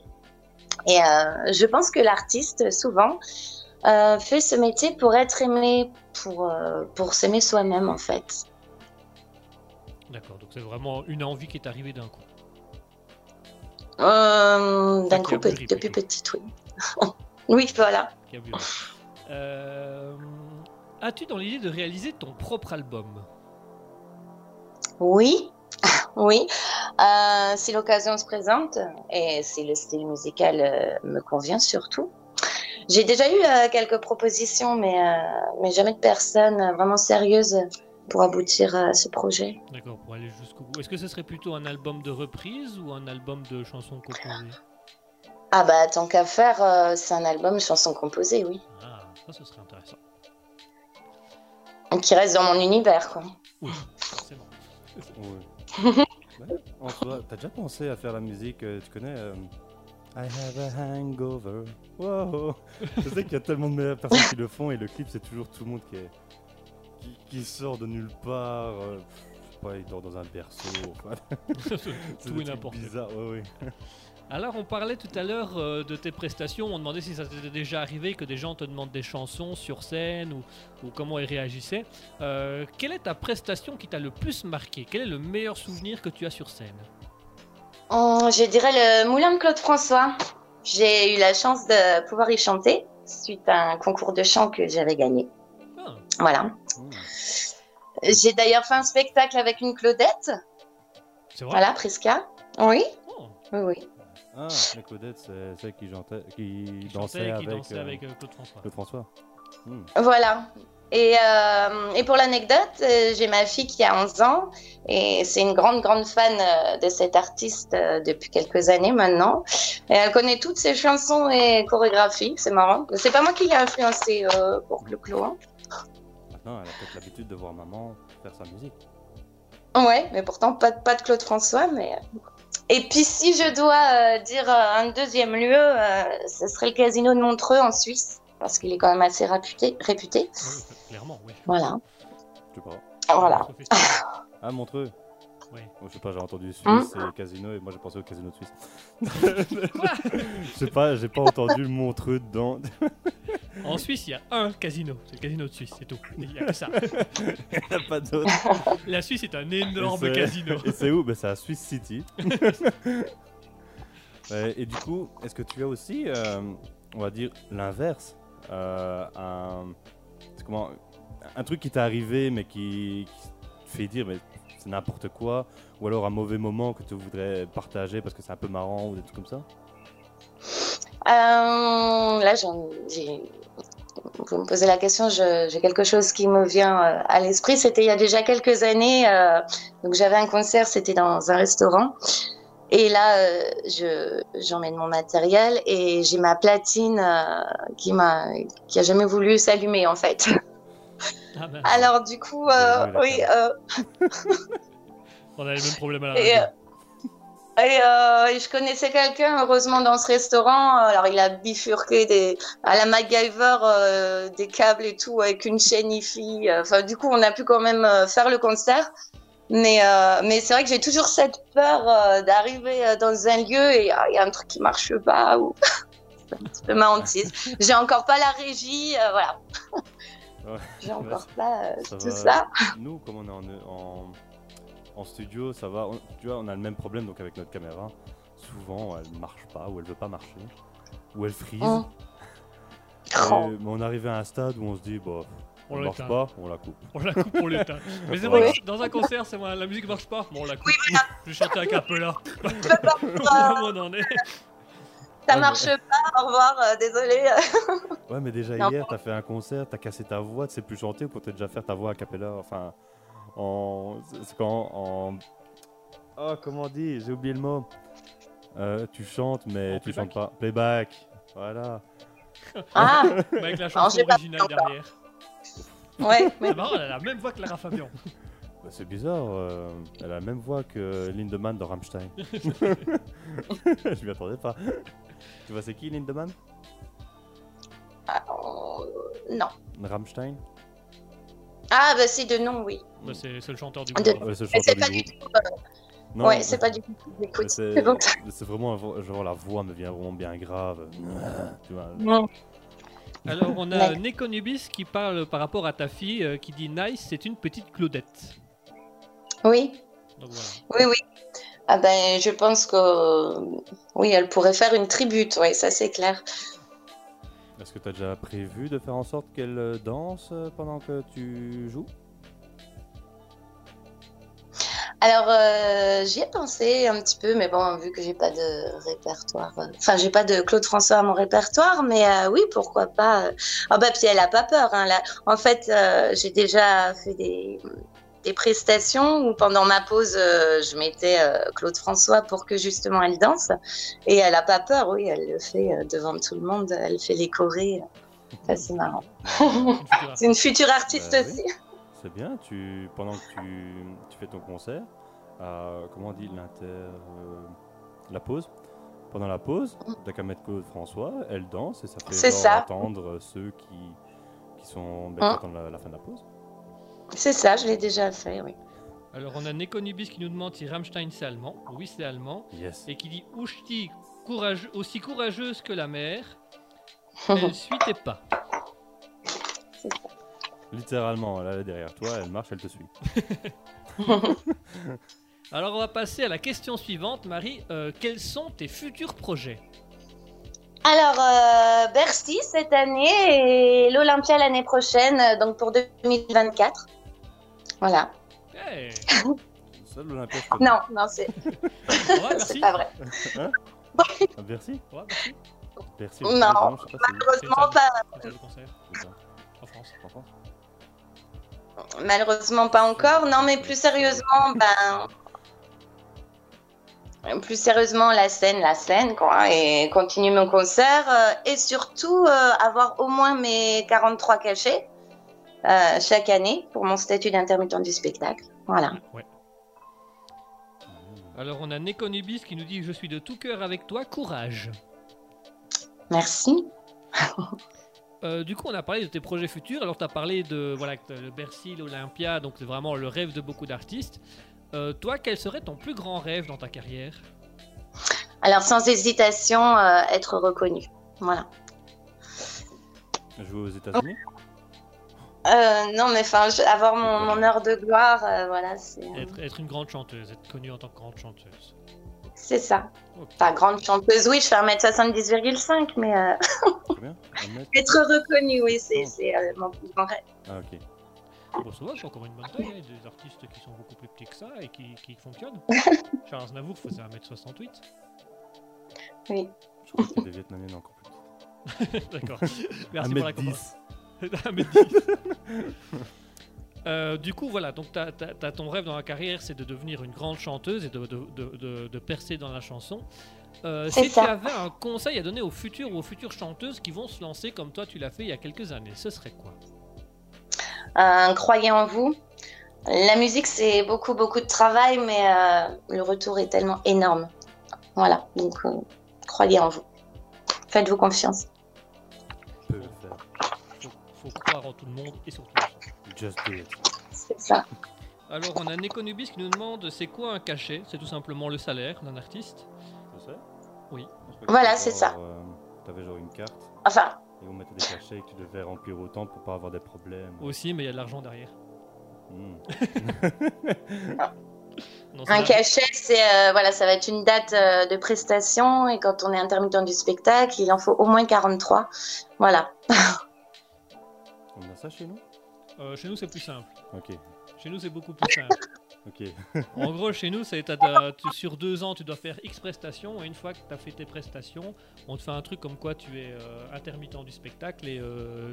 Speaker 3: Et euh, je pense que l'artiste, souvent, fait ce métier pour être aimé, pour, pour s'aimer soi-même, en fait.
Speaker 2: D'accord, donc c'est vraiment une envie qui est arrivée d'un coup.
Speaker 3: D'un coup, depuis petite, oui. oui, voilà.
Speaker 2: Euh, As-tu dans l'idée de réaliser ton propre album?
Speaker 3: Oui, oui. Euh, si l'occasion se présente et si le style musical euh, me convient surtout. J'ai déjà eu euh, quelques propositions, mais, mais jamais de personne vraiment sérieuse pour aboutir à ce projet.
Speaker 2: D'accord, pour aller jusqu'au bout. Est-ce que ce serait plutôt un album de reprise ou un album de chansons composées?
Speaker 3: Ah bah tant qu'à faire, c'est un album chanson composée, oui.
Speaker 2: Ah, ça, ce serait intéressant.
Speaker 3: Qui reste dans mon univers, quoi.
Speaker 2: Oui, forcément.
Speaker 4: Ouais. Ouais. En soi, t'as déjà pensé à faire la musique, euh, tu connais euh, I have a hangover? Wow. Je sais qu'il y a tellement de meilleures personnes qui le font et le clip c'est toujours tout le monde qui, est, qui, qui sort de nulle part. euh, je sais pas, il dort dans un berceau. enfin, c'est
Speaker 2: Tout et n'importe
Speaker 4: bizarres, ouais, ouais.
Speaker 2: Alors, on parlait tout à l'heure euh, de tes prestations. On demandait si ça t'était déjà arrivé que des gens te demandent des chansons sur scène ou, ou comment ils réagissaient. Euh, quelle est ta prestation qui t'a le plus marqué? Quel est le meilleur souvenir que tu as sur scène?
Speaker 3: Hum, je dirais le Moulin de Claude François. J'ai eu la chance de pouvoir y chanter suite à un concours de chant que j'avais gagné.
Speaker 2: Ah,
Speaker 3: Voilà.
Speaker 4: Mmh.
Speaker 3: J'ai d'ailleurs fait un spectacle avec une Claudette.
Speaker 2: c'est vrai?
Speaker 3: Voilà, Prisca. Oui,
Speaker 2: Oh,
Speaker 3: oui, oui.
Speaker 4: Ah, mais Claudette, c'est celle qui, chantait, qui,
Speaker 2: qui
Speaker 4: dansait
Speaker 2: chantait,
Speaker 4: avec,
Speaker 2: qui dansait
Speaker 4: euh,
Speaker 2: avec euh, Claude François.
Speaker 4: Claude François. Mmh.
Speaker 3: Voilà. Et, euh, et pour l'anecdote, euh, j'ai ma fille qui a 11 ans et c'est une grande, grande fan de cet artiste depuis quelques années maintenant. Et elle connaît toutes ses chansons et chorégraphies, c'est marrant. C'est pas moi qui l'ai influencé euh, pour Clo Clo. hein.
Speaker 4: Maintenant, elle a peut-être l'habitude de voir maman faire sa musique.
Speaker 3: Ouais, mais pourtant pas, de- pas de Claude François. Mais... Et puis si je dois euh, dire euh, un deuxième lieu, euh, ce serait le casino de Montreux en Suisse, parce qu'il est quand même assez réputé. réputé.
Speaker 2: Oui, clairement, oui.
Speaker 3: Voilà.
Speaker 4: Je sais pas.
Speaker 3: Voilà.
Speaker 4: Ah, Montreux Je sais pas, j'ai entendu Suisse
Speaker 3: Hein
Speaker 4: et casino et moi j'ai pensé au casino de Suisse. Je sais pas, j'ai pas entendu le Montreux dedans.
Speaker 2: En Suisse, il y a un casino. C'est le casino de Suisse, c'est tout. Il n'y a que ça.
Speaker 4: Il y a pas d'autre.
Speaker 2: La Suisse est un énorme
Speaker 4: Et
Speaker 2: casino.
Speaker 4: Et c'est où? Ben, C'est à Swiss City. Ouais, et du coup, est-ce que tu as aussi, euh, on va dire, l'inverse euh, un, comment, un truc qui t'est arrivé mais qui, qui te fait dire mais n'importe quoi ou alors un mauvais moment que tu voudrais partager parce que c'est un peu marrant ou des trucs comme ça?
Speaker 3: Euh, là, j'ai- vous me posez la question, j'ai quelque chose qui me vient euh, à l'esprit. C'était il y a déjà quelques années. euh, donc j'avais un concert, c'était dans un restaurant. Et là, je j'emmène mon matériel et j'ai ma platine qui m'a qui a jamais voulu s'allumer en fait.
Speaker 2: Ah ben,
Speaker 3: Alors du coup, euh, oui. euh,
Speaker 2: on a les mêmes problèmes à la
Speaker 3: et,
Speaker 2: radio.
Speaker 3: euh, et, euh, et je connaissais quelqu'un, heureusement, dans ce restaurant. Alors, il a bifurqué des, à la MacGyver euh, des câbles et tout avec une chaîne IFI. Enfin, du coup, on a pu quand même faire le concert. Mais, euh, mais c'est vrai que j'ai toujours cette peur euh, d'arriver dans un lieu et ah, il y a un truc qui marche pas ou c'est un petit peu ma hantise. J'ai encore pas la régie, euh, voilà.
Speaker 4: Ouais.
Speaker 3: J'ai encore pas euh,
Speaker 4: Ça
Speaker 3: tout
Speaker 4: va.
Speaker 3: ça.
Speaker 4: Nous, comme on est en, en, en studio, ça va. On- tu vois, on a le même problème donc avec notre caméra. Souvent, elle marche pas ou elle veut pas marcher ou elle frise.
Speaker 3: Hum.
Speaker 4: Et-
Speaker 3: Oh.
Speaker 4: mais on arrive à un stade où on se dit, bah,
Speaker 2: On
Speaker 4: elle marche pas, on la coupe.
Speaker 2: On la coupe, on l'éteint. Mais c'est vrai que dans un concert, c'est moi, la musique marche pas. Bon, on la coupe. Je vais chanter
Speaker 3: pas,
Speaker 2: Où on en est.
Speaker 3: ça
Speaker 4: Ouais,
Speaker 3: marche pas, au revoir, euh, désolé.
Speaker 4: Ouais, mais déjà
Speaker 3: Non.
Speaker 4: hier, t'as fait un concert, t'as cassé ta voix, tu sais plus chanter ou pour déjà faire ta voix a cappella. Enfin, en. C'est quand En. Oh, comment on dit J'ai oublié le mot. Euh, tu chantes, mais
Speaker 2: En
Speaker 4: tu
Speaker 2: playback
Speaker 4: chantes pas. Playback. Voilà.
Speaker 3: Ah,
Speaker 2: Mais avec la
Speaker 3: Non,
Speaker 2: chanson
Speaker 3: pas
Speaker 2: originale derrière.
Speaker 3: ouais, mais
Speaker 2: C'est marrant, elle a la même voix que Lara Fabian.
Speaker 4: Bah, c'est bizarre, euh, elle a la même voix que Lindemann de Rammstein. Je m'y attendais pas. Tu vois, c'est qui Lindemann?
Speaker 3: Euh, non.
Speaker 4: Rammstein?
Speaker 3: Ah, bah c'est de nom, oui.
Speaker 2: Bah, c'est le chanteur du
Speaker 3: De-
Speaker 2: groupe.
Speaker 4: Ouais, c'est
Speaker 3: pas
Speaker 4: du
Speaker 3: du
Speaker 4: groupe.
Speaker 3: tout.
Speaker 4: Non,
Speaker 3: ouais, c'est pas du tout.
Speaker 4: c'est vraiment genre la voix me vient vraiment bien grave. Tu vois.
Speaker 3: Non.
Speaker 2: Alors, on a
Speaker 3: Ouais.
Speaker 2: Nekonubis qui parle par rapport à ta fille, euh, qui dit Nice, c'est une petite Claudette.
Speaker 3: Oui,
Speaker 2: Donc voilà.
Speaker 3: oui, oui. Ah ben, je pense que oui, elle pourrait faire une tribute. Oui, ça c'est clair.
Speaker 4: Est-ce que tu as déjà prévu de faire en sorte qu'elle euh, danse euh, pendant que tu joues?
Speaker 3: Alors, euh, j'y ai pensé un petit peu, mais bon, vu que j'ai pas de répertoire, euh, enfin, j'ai pas de Claude François à mon répertoire, mais euh, oui, pourquoi pas. euh. Ah bah, puis elle a pas peur. Hein, là. En fait, euh, j'ai déjà fait des, des prestations où pendant ma pause, euh, je mettais euh, Claude François pour que justement elle danse, et elle a pas peur. Oui, elle le fait euh, devant tout le monde. Elle fait les chorés. Ça, c'est marrant. C'est une future artiste
Speaker 4: Bah oui.
Speaker 3: aussi.
Speaker 4: C'est bien, tu, pendant que tu, tu fais ton concert, euh, comment on dit l'inter. euh, la pause Pendant la pause, t'as qu'à mettre Claude François, elle danse et ça fait genre
Speaker 3: ça.
Speaker 4: entendre ceux qui, qui sont. Ben, qui
Speaker 3: Hein.
Speaker 4: attendent la, la fin de la pause.
Speaker 3: C'est ça, je l'ai déjà fait, oui.
Speaker 2: Alors, on a Nekonubis qui nous demande si Rammstein c'est allemand. Oui, c'est allemand.
Speaker 4: Yes.
Speaker 2: Et qui dit Ouchti, courageux, aussi courageuse que la mer, elle suit tes pas.
Speaker 3: C'est ça.
Speaker 4: Littéralement, elle est derrière toi, elle marche, elle te suit.
Speaker 2: Alors, on va passer à la question suivante, Marie. Euh, quels sont tes futurs projets?
Speaker 3: Alors, euh, Bercy cette année et l'Olympia l'année prochaine, euh, donc pour 2024. Voilà.
Speaker 2: Hey,
Speaker 4: l'Olympia,
Speaker 3: Non, non, c'est c'est pas vrai.
Speaker 4: Ah, Bercy?
Speaker 2: Merci.
Speaker 4: Bercy.
Speaker 3: Non,
Speaker 4: je sais pas, c'est où.
Speaker 3: Malheureusement pas,
Speaker 2: en France.
Speaker 4: en France
Speaker 3: malheureusement pas encore. Non, mais plus sérieusement, ben. Plus sérieusement, la scène, la scène, quoi, et continuer mon concert, euh, et surtout euh, avoir au moins mes 43 cachets euh, chaque année pour mon statut d'intermittent du spectacle. Voilà.
Speaker 2: Ouais. Alors, on a Nekonubis qui nous dit Je suis de tout cœur avec toi, courage.
Speaker 3: Merci.
Speaker 2: Euh, du coup, on a parlé de tes projets futurs. Alors, tu as parlé de voilà, le Bercy, l'Olympia, donc c'est vraiment le rêve de beaucoup d'artistes. Euh, toi, quel serait ton plus grand rêve dans ta carrière?
Speaker 3: Alors, sans hésitation, euh, être reconnu. Voilà.
Speaker 4: Jouer aux États-Unis
Speaker 3: Euh, non, mais enfin, avoir mon, mon heure de gloire, euh, voilà, c'est
Speaker 2: être, être une grande chanteuse, être connue en tant que grande chanteuse.
Speaker 3: c'est ça.
Speaker 2: Ok.
Speaker 3: Enfin, grande chanteuse, oui, je fais 1m70,5, mais euh,
Speaker 4: Très bien.
Speaker 3: Être reconnue, oui, c'est c'est, euh, mon plus grand rêve.
Speaker 4: Ah, ok.
Speaker 2: Bon, ça va, c'est encore une bonne taille. hein, Il y a des artistes qui sont beaucoup plus petits que ça et qui, qui fonctionnent. Charles Aznavour faisait 1m68.
Speaker 3: Oui.
Speaker 4: Je crois y a des Vietnamiennes encore plus.
Speaker 2: D'accord.
Speaker 4: Un
Speaker 2: Merci pour la
Speaker 4: mètre
Speaker 2: compréhension.
Speaker 4: 10.
Speaker 2: 1m10. Euh, du coup, voilà, donc t'as- t'as t'as ton rêve dans la carrière, c'est de devenir une grande chanteuse et de, de- de- de- de percer dans la chanson. Euh,
Speaker 3: C'est
Speaker 2: si tu avais un conseil à donner aux futures ou aux futures chanteuses qui vont se lancer comme toi tu l'as fait il y a quelques années, ce serait quoi?
Speaker 3: Euh, croyez en vous. La musique, c'est beaucoup, beaucoup de travail, mais euh, le retour est tellement énorme. Voilà, donc euh, croyez en vous. Faites-vous confiance.
Speaker 2: Croire en tout le monde et surtout.
Speaker 4: Just do it.
Speaker 3: C'est ça.
Speaker 2: Alors, on a Nekonubis qui nous demande c'est quoi un cachet? C'est tout simplement le salaire d'un artiste.
Speaker 4: Tu sais
Speaker 2: Oui.
Speaker 3: Voilà, c'est ça.
Speaker 4: euh, T'avais genre une carte
Speaker 3: Enfin,
Speaker 4: et on mettait des cachets que tu devais remplir autant pour pas avoir des problèmes.
Speaker 2: Aussi, mais il y a de l'argent derrière.
Speaker 4: Hmm.
Speaker 2: Non, c'est
Speaker 3: un cachet, c'est euh, voilà, ça va être une date euh, de prestation et quand on est intermittent du spectacle, il en faut au moins 43. Voilà.
Speaker 4: On a ça chez nous?
Speaker 2: Euh, chez nous, c'est plus simple.
Speaker 4: Ok,
Speaker 2: Chez nous, c'est beaucoup plus simple.
Speaker 4: ok.
Speaker 2: En gros, chez nous, c'est sur deux ans, tu dois faire X prestations. Et une fois que tu as fait tes prestations, on te fait un truc comme quoi tu es euh, intermittent du spectacle et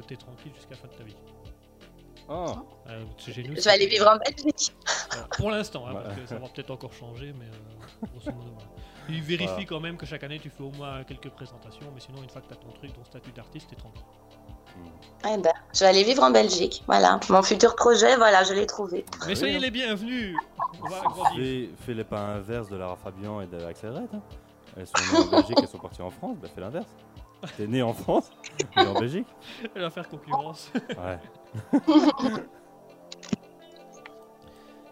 Speaker 2: tu es tranquille jusqu'à la fin de ta vie.
Speaker 4: Ah,
Speaker 2: Euh, chez nous,
Speaker 3: Je vais aller vivre en Belgique.
Speaker 2: Pour l'instant, hein, parce que ça va peut-être encore changer, mais euh, grosso modo, voilà. Ils vérifient
Speaker 4: Voilà.
Speaker 2: quand même que chaque année tu fais au moins quelques présentations, mais sinon, une fois que tu as ton truc, ton statut d'artiste, t'es tranquille.
Speaker 3: Eh ben, je vais aller vivre en Belgique. Voilà. Mon futur projet, voilà, je l'ai trouvé.
Speaker 2: Mais soyez les bienvenus On va agrandir.
Speaker 4: Fais, fais les pas inverses de Lara Fabian et d'Axel Red. Hein. Elles sont nées en Belgique, elles sont parties en France, bah fais l'inverse. T'es né en France, mais en Belgique
Speaker 2: Elle va faire concurrence.
Speaker 4: Ouais.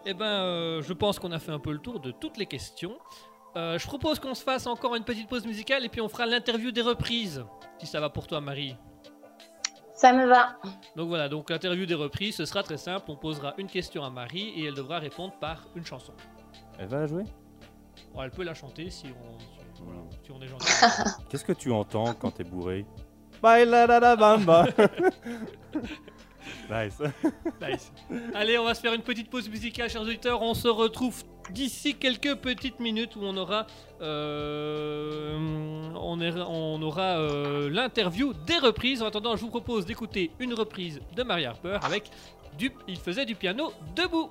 Speaker 2: Eh ben, euh, je pense qu'on a fait un peu le tour de toutes les questions. Euh, je propose qu'on se fasse encore une petite pause musicale et puis on fera l'interview des reprises, si ça va pour toi, Marie.
Speaker 3: Ça me va.
Speaker 2: Donc voilà, donc l'interview des reprises, ce sera très simple. On posera une question à Marie et elle devra répondre par une chanson.
Speaker 4: Elle va la jouer?
Speaker 2: Bon, elle peut la chanter si on, si, voilà, si on est gentil.
Speaker 4: Qu'est-ce que tu entends quand t'es bourré? Baila da da bamba Nice.
Speaker 2: Nice. Allez, on va se faire une petite pause musicale, chers auditeurs. On se retrouve d'ici quelques petites minutes où on aura, euh, on aura euh, l'interview des reprises. En attendant, je vous propose d'écouter une reprise de Mary Harper avec du, il faisait du piano debout.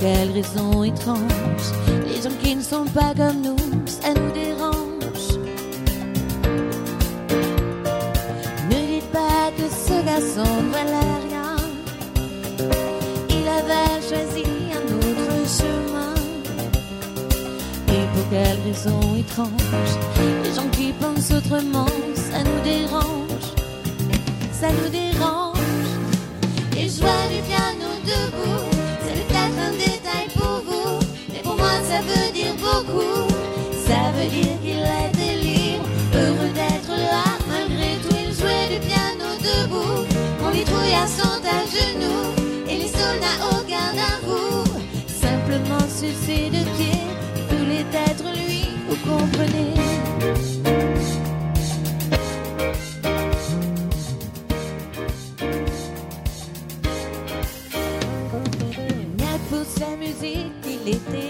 Speaker 5: Quelle raison étrange, les gens qui ne sont pas comme nous, ça nous dérange. Ne dites pas que ce garçon ne valait rien. Il avait choisi un autre chemin. Et pour quelle raison étrange Les gens qui pensent autrement, ça nous dérange Ça nous dérange Et jouer du piano debout ça veut dire beaucoup. Ça veut dire qu'il était libre Heureux d'être là. Malgré tout il jouait du piano debout. Quand les trouillards sont à genoux. Et les soldats au garde à vous Simplement sur ses deux pieds Il voulait être lui, vous comprenez? Pour sa musique, il était.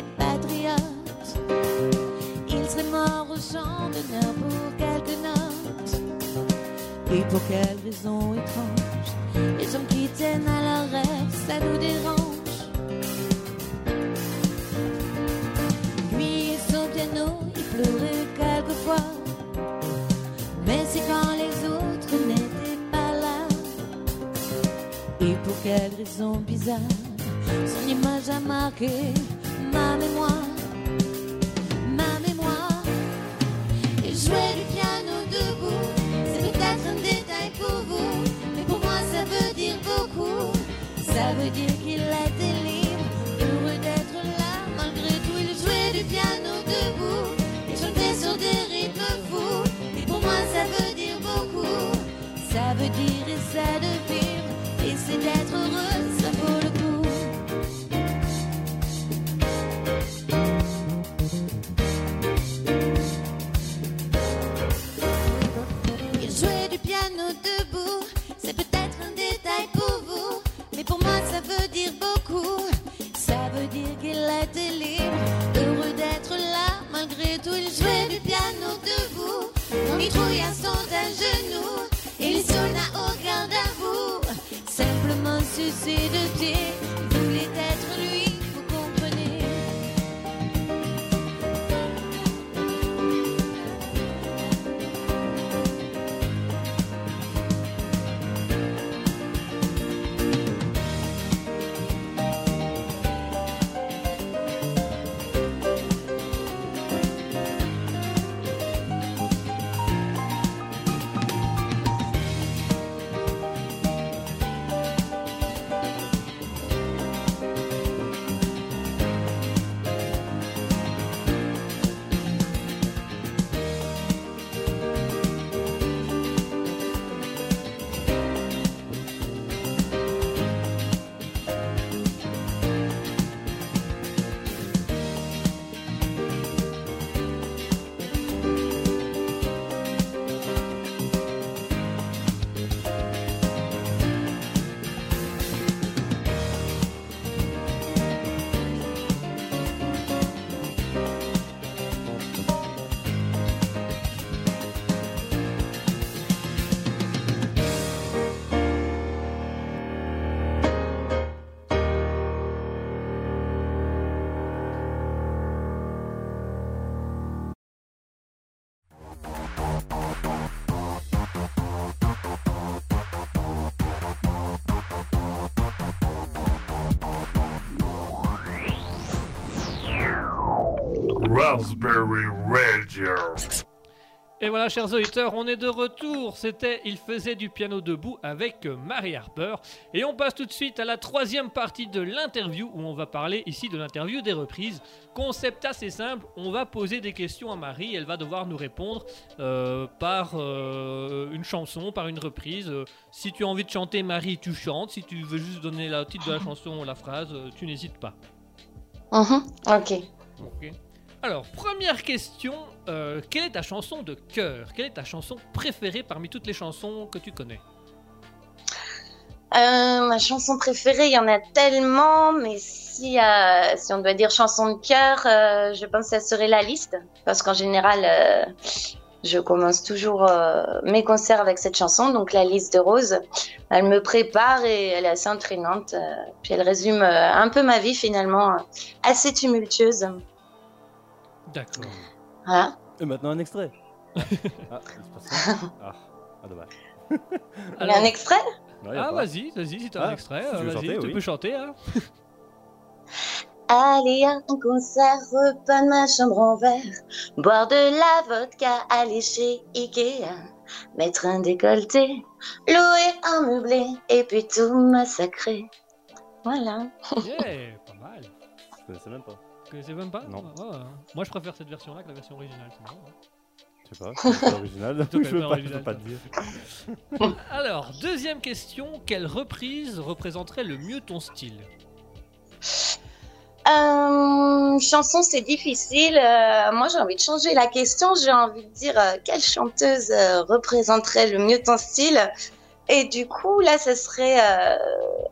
Speaker 5: Mort au d'honneur pour quelques notes. Et pour quelle raison étrange Les gens qui tiennent à leur rêve, ça nous dérange. Lui et son piano, il pleurait quelquefois. Mais c'est quand les autres n'étaient pas là. Et pour quelle raison bizarre, son image a marqué ma mémoire. Jouer du piano debout, c'est peut-être un détail pour vous. Mais pour moi, ça veut dire beaucoup. Ça veut dire qu'il était libre, heureux d'être là. Malgré tout, il jouait du piano debout. Et chantait sur des rythmes fous. Et pour moi, ça veut dire beaucoup. Ça veut dire essaie de vivre. Et c'est d'être heureux, Simplement sucer
Speaker 2: Et voilà, chers auditeurs, on est de retour. C'était Il faisait du piano debout avec Marie Harper. Et on passe tout de suite à la troisième partie de l'interview où on va parler ici de l'interview des reprises. Concept assez simple, on va poser des questions à Marie. Elle va devoir nous répondre euh, par euh, une chanson, par une reprise. Euh, si tu as envie de chanter Marie, tu chantes. Si tu veux juste donner le titre de la chanson ou la phrase, tu n'hésites pas.
Speaker 3: Mhm, Ok.
Speaker 2: Ok. Alors, première question, euh, quelle est ta chanson de cœur? Quelle est ta chanson préférée parmi toutes les chansons que tu connais?
Speaker 3: Euh, ma chanson préférée, il y en a tellement, mais si, euh, on doit dire chanson de cœur, je pense que ça serait la liste. Parce qu'en général, je commence toujours mes concerts avec cette chanson, donc la liste de Rose. Elle me prépare et elle est assez entraînante. puis elle résume un peu ma vie finalement, assez tumultueuse.
Speaker 2: D'accord.
Speaker 3: Voilà.
Speaker 4: Et maintenant un extrait. ah, ah. ah, dommage.
Speaker 3: Un extrait?
Speaker 4: Non,
Speaker 2: ah, vas-y, vas-y, si tu as
Speaker 4: Ah,
Speaker 2: un extrait,
Speaker 4: si tu
Speaker 2: vas-y,
Speaker 4: chanter,
Speaker 2: tu
Speaker 4: oui.
Speaker 2: peux chanter. Hein.
Speaker 3: Aller à un concert, repas de ma chambre en verre, boire de la vodka, aller chez Ikea, mettre un décolleté, louer un meublé et puis tout massacrer. Voilà.
Speaker 2: Yeah, pas mal.
Speaker 4: Je connaissais même pas.
Speaker 2: Connaissais même pas
Speaker 4: Non.
Speaker 2: Ah, ouais. Moi, je préfère cette version-là que la version originale. c'est marrant, hein.
Speaker 4: Je sais pas, c'est original. Je peux
Speaker 2: pas
Speaker 4: pas, je
Speaker 2: original,
Speaker 4: peux pas te dire.
Speaker 2: Alors, deuxième question, quelle reprise représenterait le mieux ton style?
Speaker 3: Euh, chanson, c'est difficile. Euh, moi, j'ai envie de changer la question. J'ai envie de dire euh, quelle chanteuse euh, représenterait le mieux ton style? Et du coup, là, ce serait euh,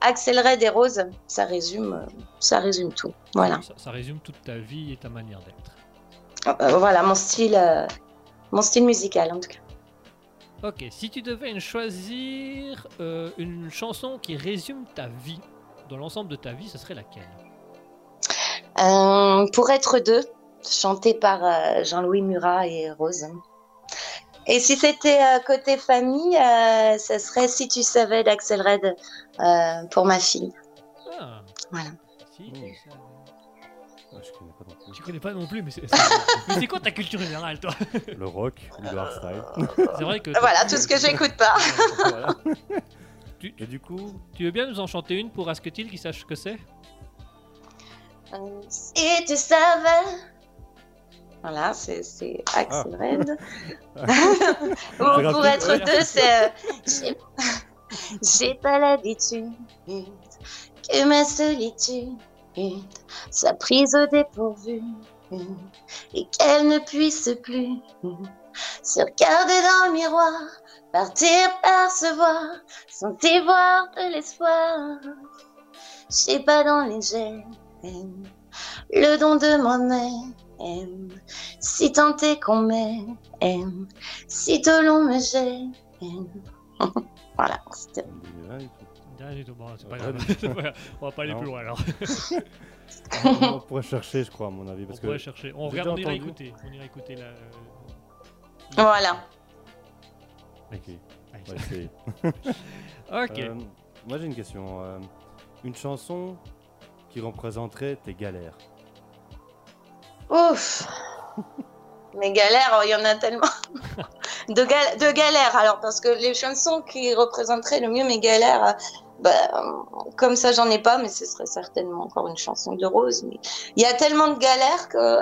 Speaker 3: Axel Red et Rose. Ça résume, euh, ça résume tout. Voilà.
Speaker 2: ça, ça résume toute ta vie et ta manière d'être.
Speaker 3: Euh, voilà mon style, euh, mon style musical en tout cas.
Speaker 2: Ok, si tu devais choisir euh, une chanson qui résume ta vie, dans l'ensemble de ta vie, ce serait laquelle?
Speaker 3: Pour être deux, chanté par Jean-Louis Murat et Rose. Et si c'était côté famille, ce serait Si tu savais d'Axel Red pour ma fille.
Speaker 2: Ah,
Speaker 3: Voilà.
Speaker 2: Si,
Speaker 4: Oh. Ah, je connais pas non plus.
Speaker 2: Tu connais pas non plus, mais c'est c'est- mais c'est quoi ta culture générale, toi?
Speaker 4: Le rock ou le hardstyle.
Speaker 2: C'est vrai que.
Speaker 3: Voilà, tout ce que j'écoute pas.
Speaker 4: Voilà.
Speaker 2: Tu,
Speaker 4: Et du coup,
Speaker 2: tu veux bien nous en chanter une pour Asketil qui sache ce que c'est?
Speaker 3: Euh, Si tu savais. Voilà, c'est c'est Axel Red. Ou
Speaker 4: C'est
Speaker 3: pour être deux, c'est. euh, j'ai- J'ai pas l'habitude que ma solitude soit prise au dépourvu et qu'elle ne puisse plus se regarder dans le miroir, partir percevoir, sentir voir de l'espoir. J'ai pas dans les gènes le don de moi-même. Si tant est qu'on m'aime, si tôt l'on me gêne. voilà,
Speaker 2: Bon, c'est pas grave. On va pas aller
Speaker 4: Non.
Speaker 2: plus loin alors.
Speaker 4: On pourrait chercher, je crois, à mon avis.
Speaker 2: On pourrait chercher. On
Speaker 4: j'ai
Speaker 2: regarde, on
Speaker 4: déjà
Speaker 2: ira
Speaker 4: entendu.
Speaker 2: écouter. On ira écouter la.
Speaker 3: Voilà.
Speaker 4: Ok,
Speaker 2: Allez,
Speaker 4: on va essayer.
Speaker 2: Ok.
Speaker 4: Euh, moi j'ai une question. euh, une chanson qui représenterait tes galères.
Speaker 3: Ouf. Mes galères, il y en a tellement. De, gal- de galères, alors, parce que les chansons qui représenteraient le mieux mes galères, euh, bah, comme ça, j'en ai pas, mais ce serait certainement encore une chanson de Rose. Mais il y a tellement de galères que.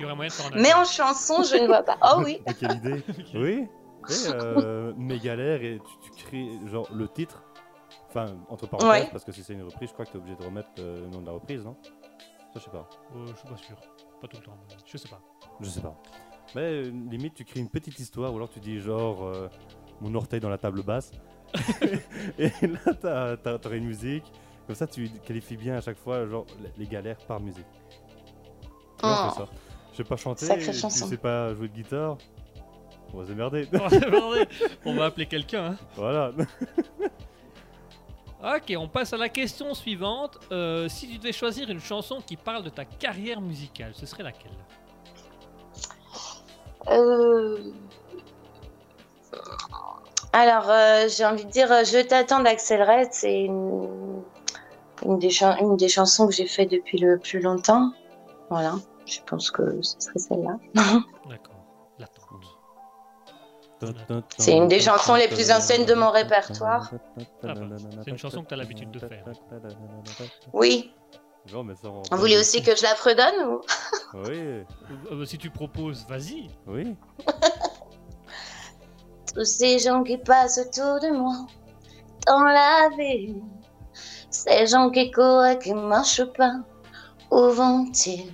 Speaker 3: Mais en chanson, je ne vois pas. Oh oui.
Speaker 4: Mais quelle idée Oui et, euh, Mes galères et tu, tu crées genre le titre. Enfin, entre parenthèses,
Speaker 3: Ouais.
Speaker 4: parce que si c'est une reprise, je crois que tu es obligé de remettre euh, le nom de la reprise, non? Ça, je sais pas.
Speaker 2: Euh, je suis pas sûr. Pas tout le temps. Je sais pas.
Speaker 4: Je sais pas. Mais euh, limite, tu crées une petite histoire, ou alors tu dis genre euh, mon orteil dans la table basse. et là, t'as- t'as- t'aurais une musique. Comme ça, tu qualifies bien à chaque fois genre les- galères par musique. On
Speaker 3: Oh.
Speaker 4: ça. Je sais pas chanter,
Speaker 3: chanson.
Speaker 4: sais pas jouer de guitare. On va se démerder.
Speaker 2: Oh, c'est bordé. on va appeler quelqu'un. hein.
Speaker 4: voilà.
Speaker 2: Ok, on passe à la question suivante. Euh, si tu devais choisir une chanson qui parle de ta carrière musicale, ce serait laquelle?
Speaker 3: Euh, Alors, euh, j'ai envie de dire Je t'attends d'Axel Red. C'est une... Des une des chansons que j'ai fait depuis le plus longtemps. Voilà. Je pense que ce serait celle-là. C'est une des chansons les plus anciennes de mon répertoire.
Speaker 2: Ah bah, c'est une chanson que t'as l'habitude de faire.
Speaker 3: Oui.
Speaker 4: Mais ça,
Speaker 3: Vous voulez aussi que je la fredonne ou...
Speaker 4: Oui,
Speaker 2: Euh, euh, si tu proposes, vas-y.
Speaker 4: oui.
Speaker 3: Tous ces gens qui passent autour de moi dans la vie, ces gens qui courent et qui marchent pas, où vont-ils?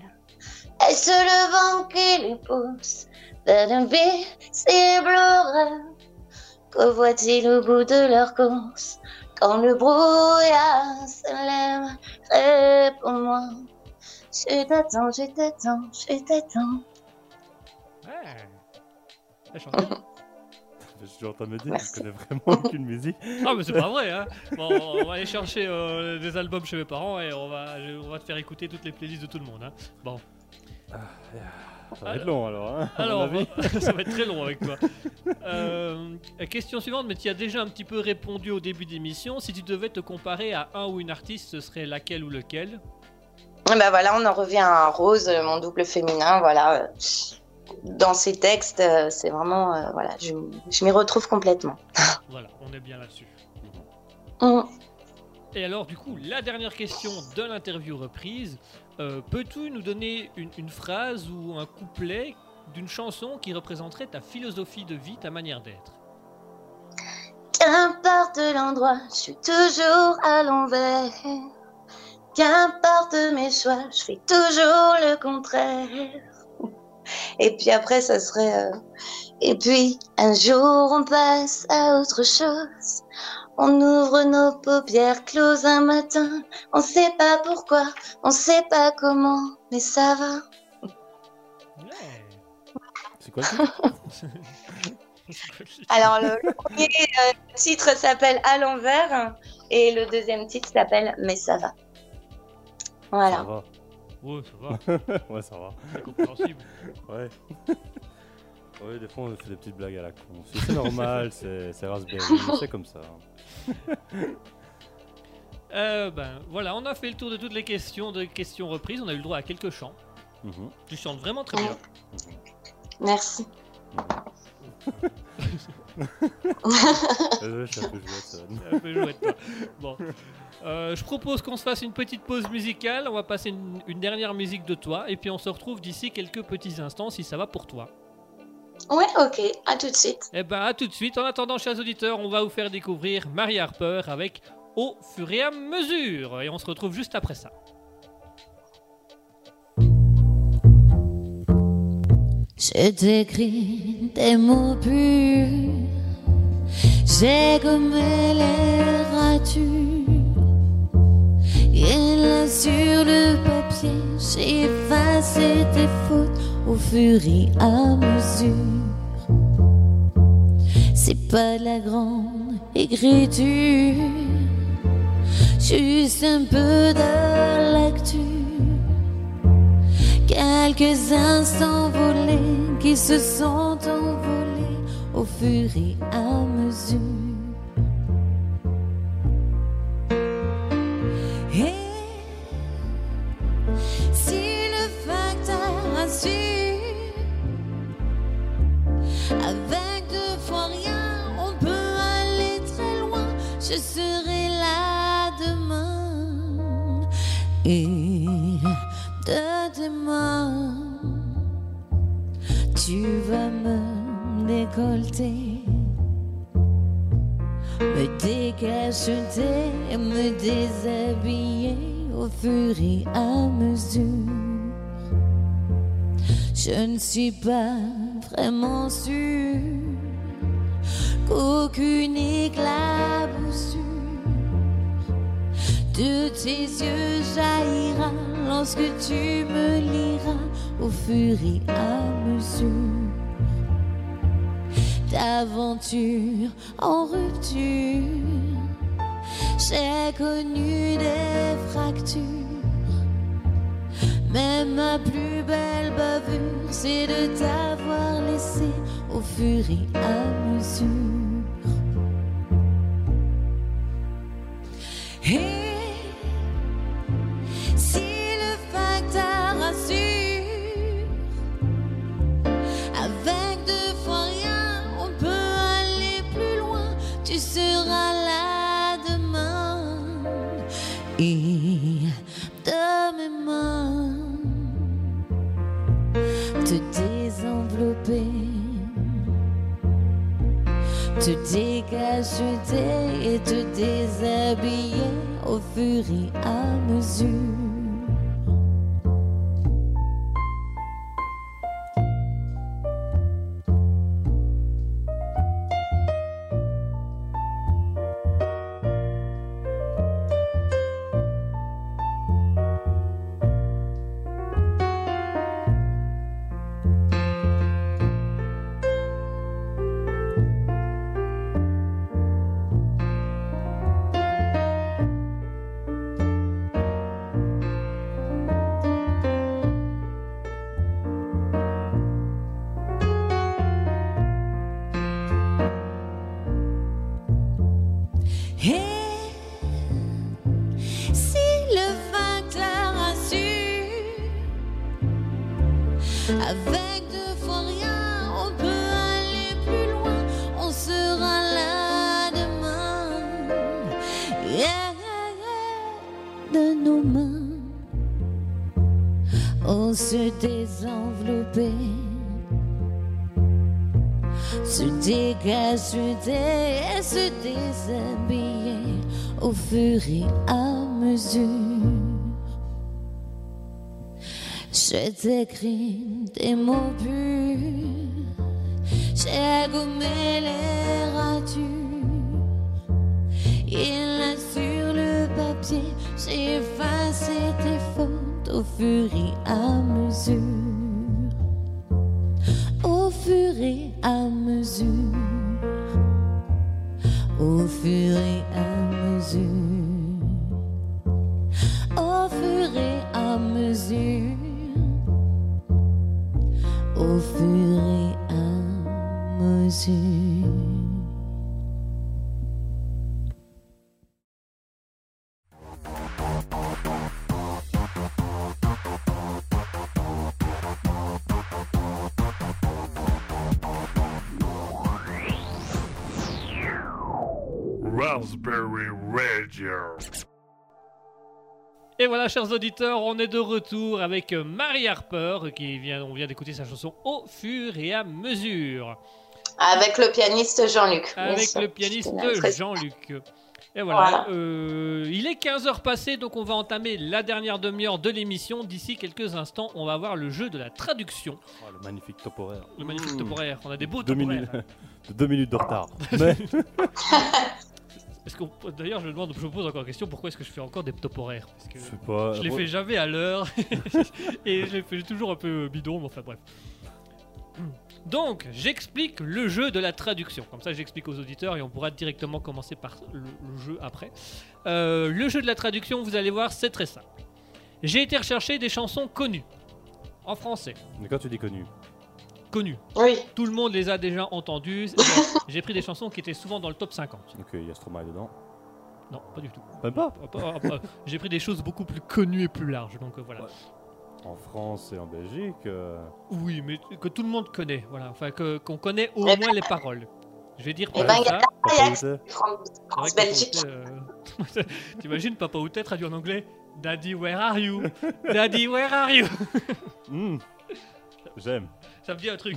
Speaker 3: Est-ce le vent qui les pousse? Vers d'invisibles rêves Que voient-ils au bout de leur course quand le brouillard s'élève? Réponds-moi, je t'attends, je t'attends, je t'attends.
Speaker 2: Ouais. Elle chante bien.
Speaker 4: Je suis en train de me dire je connais vraiment aucune musique.
Speaker 2: Ah mais c'est pas vrai hein Bon on va aller chercher euh, des albums chez mes parents et on va, on va te faire écouter toutes les playlists de tout le monde hein. Bon,
Speaker 4: Ça va être long alors. Hein,
Speaker 2: alors ça va être très long avec toi. Euh, question suivante, mais tu y as déjà un petit peu répondu au début d'émission. Si tu devais te comparer à un ou une artiste, ce serait laquelle ou lequel?
Speaker 3: Et ben voilà, on en revient à Rose, euh, mon double féminin, voilà. euh, Dans ses textes, c'est vraiment, euh, voilà, je, je m'y retrouve complètement.
Speaker 2: Voilà, on est bien là-dessus.
Speaker 3: Mm.
Speaker 2: Et alors, du coup, la dernière question de l'interview reprise. Euh, Peux-tu nous donner une, phrase ou un couplet d'une chanson qui représenterait ta philosophie de vie, ta manière d'être?
Speaker 3: Qu'importe l'endroit, je suis toujours à l'envers. Qu'importe mes choix, je fais toujours le contraire. Et puis après, ça serait. euh, Et puis, un jour, on passe à autre chose. On ouvre nos paupières closes un matin. On sait pas pourquoi, on sait pas comment, mais ça va.
Speaker 2: Ouais.
Speaker 4: C'est quoi titre?
Speaker 3: Alors, le, le premier euh, titre s'appelle À l'envers et le deuxième titre s'appelle Mais ça va.
Speaker 4: Ça
Speaker 3: Voilà.
Speaker 4: va.
Speaker 2: Ouais, ça va,
Speaker 4: ouais, ça va.
Speaker 2: c'est compréhensible.
Speaker 4: Ouais. ouais, des fois on fait des petites blagues à la con. C'est normal, c'est Raspberry, c'est comme ça.
Speaker 2: Euh, ben voilà, on a fait le tour de toutes les questions de questions reprises. On a eu le droit à quelques chants.
Speaker 4: Mhm.
Speaker 2: Tu chantes vraiment très bien.
Speaker 3: Merci.
Speaker 4: Je jouette,
Speaker 2: toi. Bon. Euh, je propose qu'on se fasse une petite pause musicale. On va passer une, une dernière musique de toi. Et puis on se retrouve d'ici quelques petits instants si ça va pour toi.
Speaker 3: Ouais, ok. À tout de suite.
Speaker 2: Eh ben à tout de suite. En attendant, chers auditeurs, on va vous faire découvrir Marie Harper avec Au fur et à mesure. Et on se retrouve juste après ça.
Speaker 5: Je t'écris des mots purs, j'ai gommé les ratures, et là sur le papier j'ai effacé tes fautes au fur et à mesure. C'est pas la grande écriture, juste un peu de lecture. Quelques instants volés qui se sont envolés au fur et à mesure. Avec deux fois rien, on peut aller très loin. Je serai là demain. Et de tes mains, tu vas me décolleter, me décacheter, me déshabiller au fur et à mesure. Je ne suis pas vraiment sûre qu'aucune éclaboussure de tes yeux jaillira lorsque tu me liras au fur et à mesure d'aventure en rupture. J'ai connu des fractures. Mais ma plus belle bavure, c'est de t'avoir laissé au fur et à mesure. Et si le facteur assure, avec deux fois rien, on peut aller plus loin. Tu seras là demain se désenveloppait se décacheter et se déshabiller au fur et à mesure. Je t'écris des mots purs, j'ai gommé les ratures. Et là sur le papier, j'ai effacé tes fautes au fur et à Et
Speaker 2: voilà, chers auditeurs, on est de retour avec Marie Harper, qui vient, on vient d'écouter sa chanson Au fur et à mesure,
Speaker 3: Avec le pianiste Jean-Luc.
Speaker 2: avec
Speaker 3: sûr.
Speaker 2: le pianiste Jean-Luc. Et voilà,
Speaker 3: Voilà.
Speaker 2: euh, il est 15h passé, donc on va entamer la dernière demi-heure de l'émission. D'ici quelques instants, on va voir le jeu de la traduction,
Speaker 4: Oh, le magnifique top horaire.
Speaker 2: le magnifique
Speaker 4: Mmh.
Speaker 2: top horaire. On a des beaux
Speaker 4: Deux minutes, de deux minutes de retard. Mais
Speaker 2: Est-ce qu'on D'ailleurs, je, me demande, je me pose encore la question pourquoi est-ce que je fais encore des top horaires Parce que
Speaker 4: Je sais pas.
Speaker 2: je les
Speaker 4: moi-
Speaker 2: fais jamais à l'heure et je les fais toujours un peu bidon, mais enfin bref. Donc, j'explique le jeu de la traduction. Comme ça, j'explique aux auditeurs et on pourra directement commencer par le, le jeu après. Euh, le jeu de la traduction, vous allez voir, c'est très simple. J'ai été rechercher des chansons connues en français.
Speaker 4: Mais quand tu dis connu,
Speaker 3: Oui.
Speaker 2: Tout le monde les a déjà entendues. J'ai pris des chansons qui étaient souvent dans le top 50.
Speaker 4: ok, il y a Stromae dedans.
Speaker 2: Non, pas du tout.
Speaker 4: Même pas
Speaker 2: J'ai pris des choses beaucoup plus connues et plus larges. Donc euh, voilà.
Speaker 4: Ouais. En France et en Belgique. euh,
Speaker 2: Oui, mais que tout le monde connaît. Voilà. Enfin, que- qu'on connaît au moins les paroles. Je vais dire
Speaker 3: Eh ben, il y
Speaker 2: ça.
Speaker 3: a
Speaker 4: Papa
Speaker 3: France, Belgique.
Speaker 2: Euh, T'imagines Papa Outé traduit en anglais Daddy, where are you? Daddy, where are you?
Speaker 4: Hmm. J'aime.
Speaker 2: Ça me dit un truc.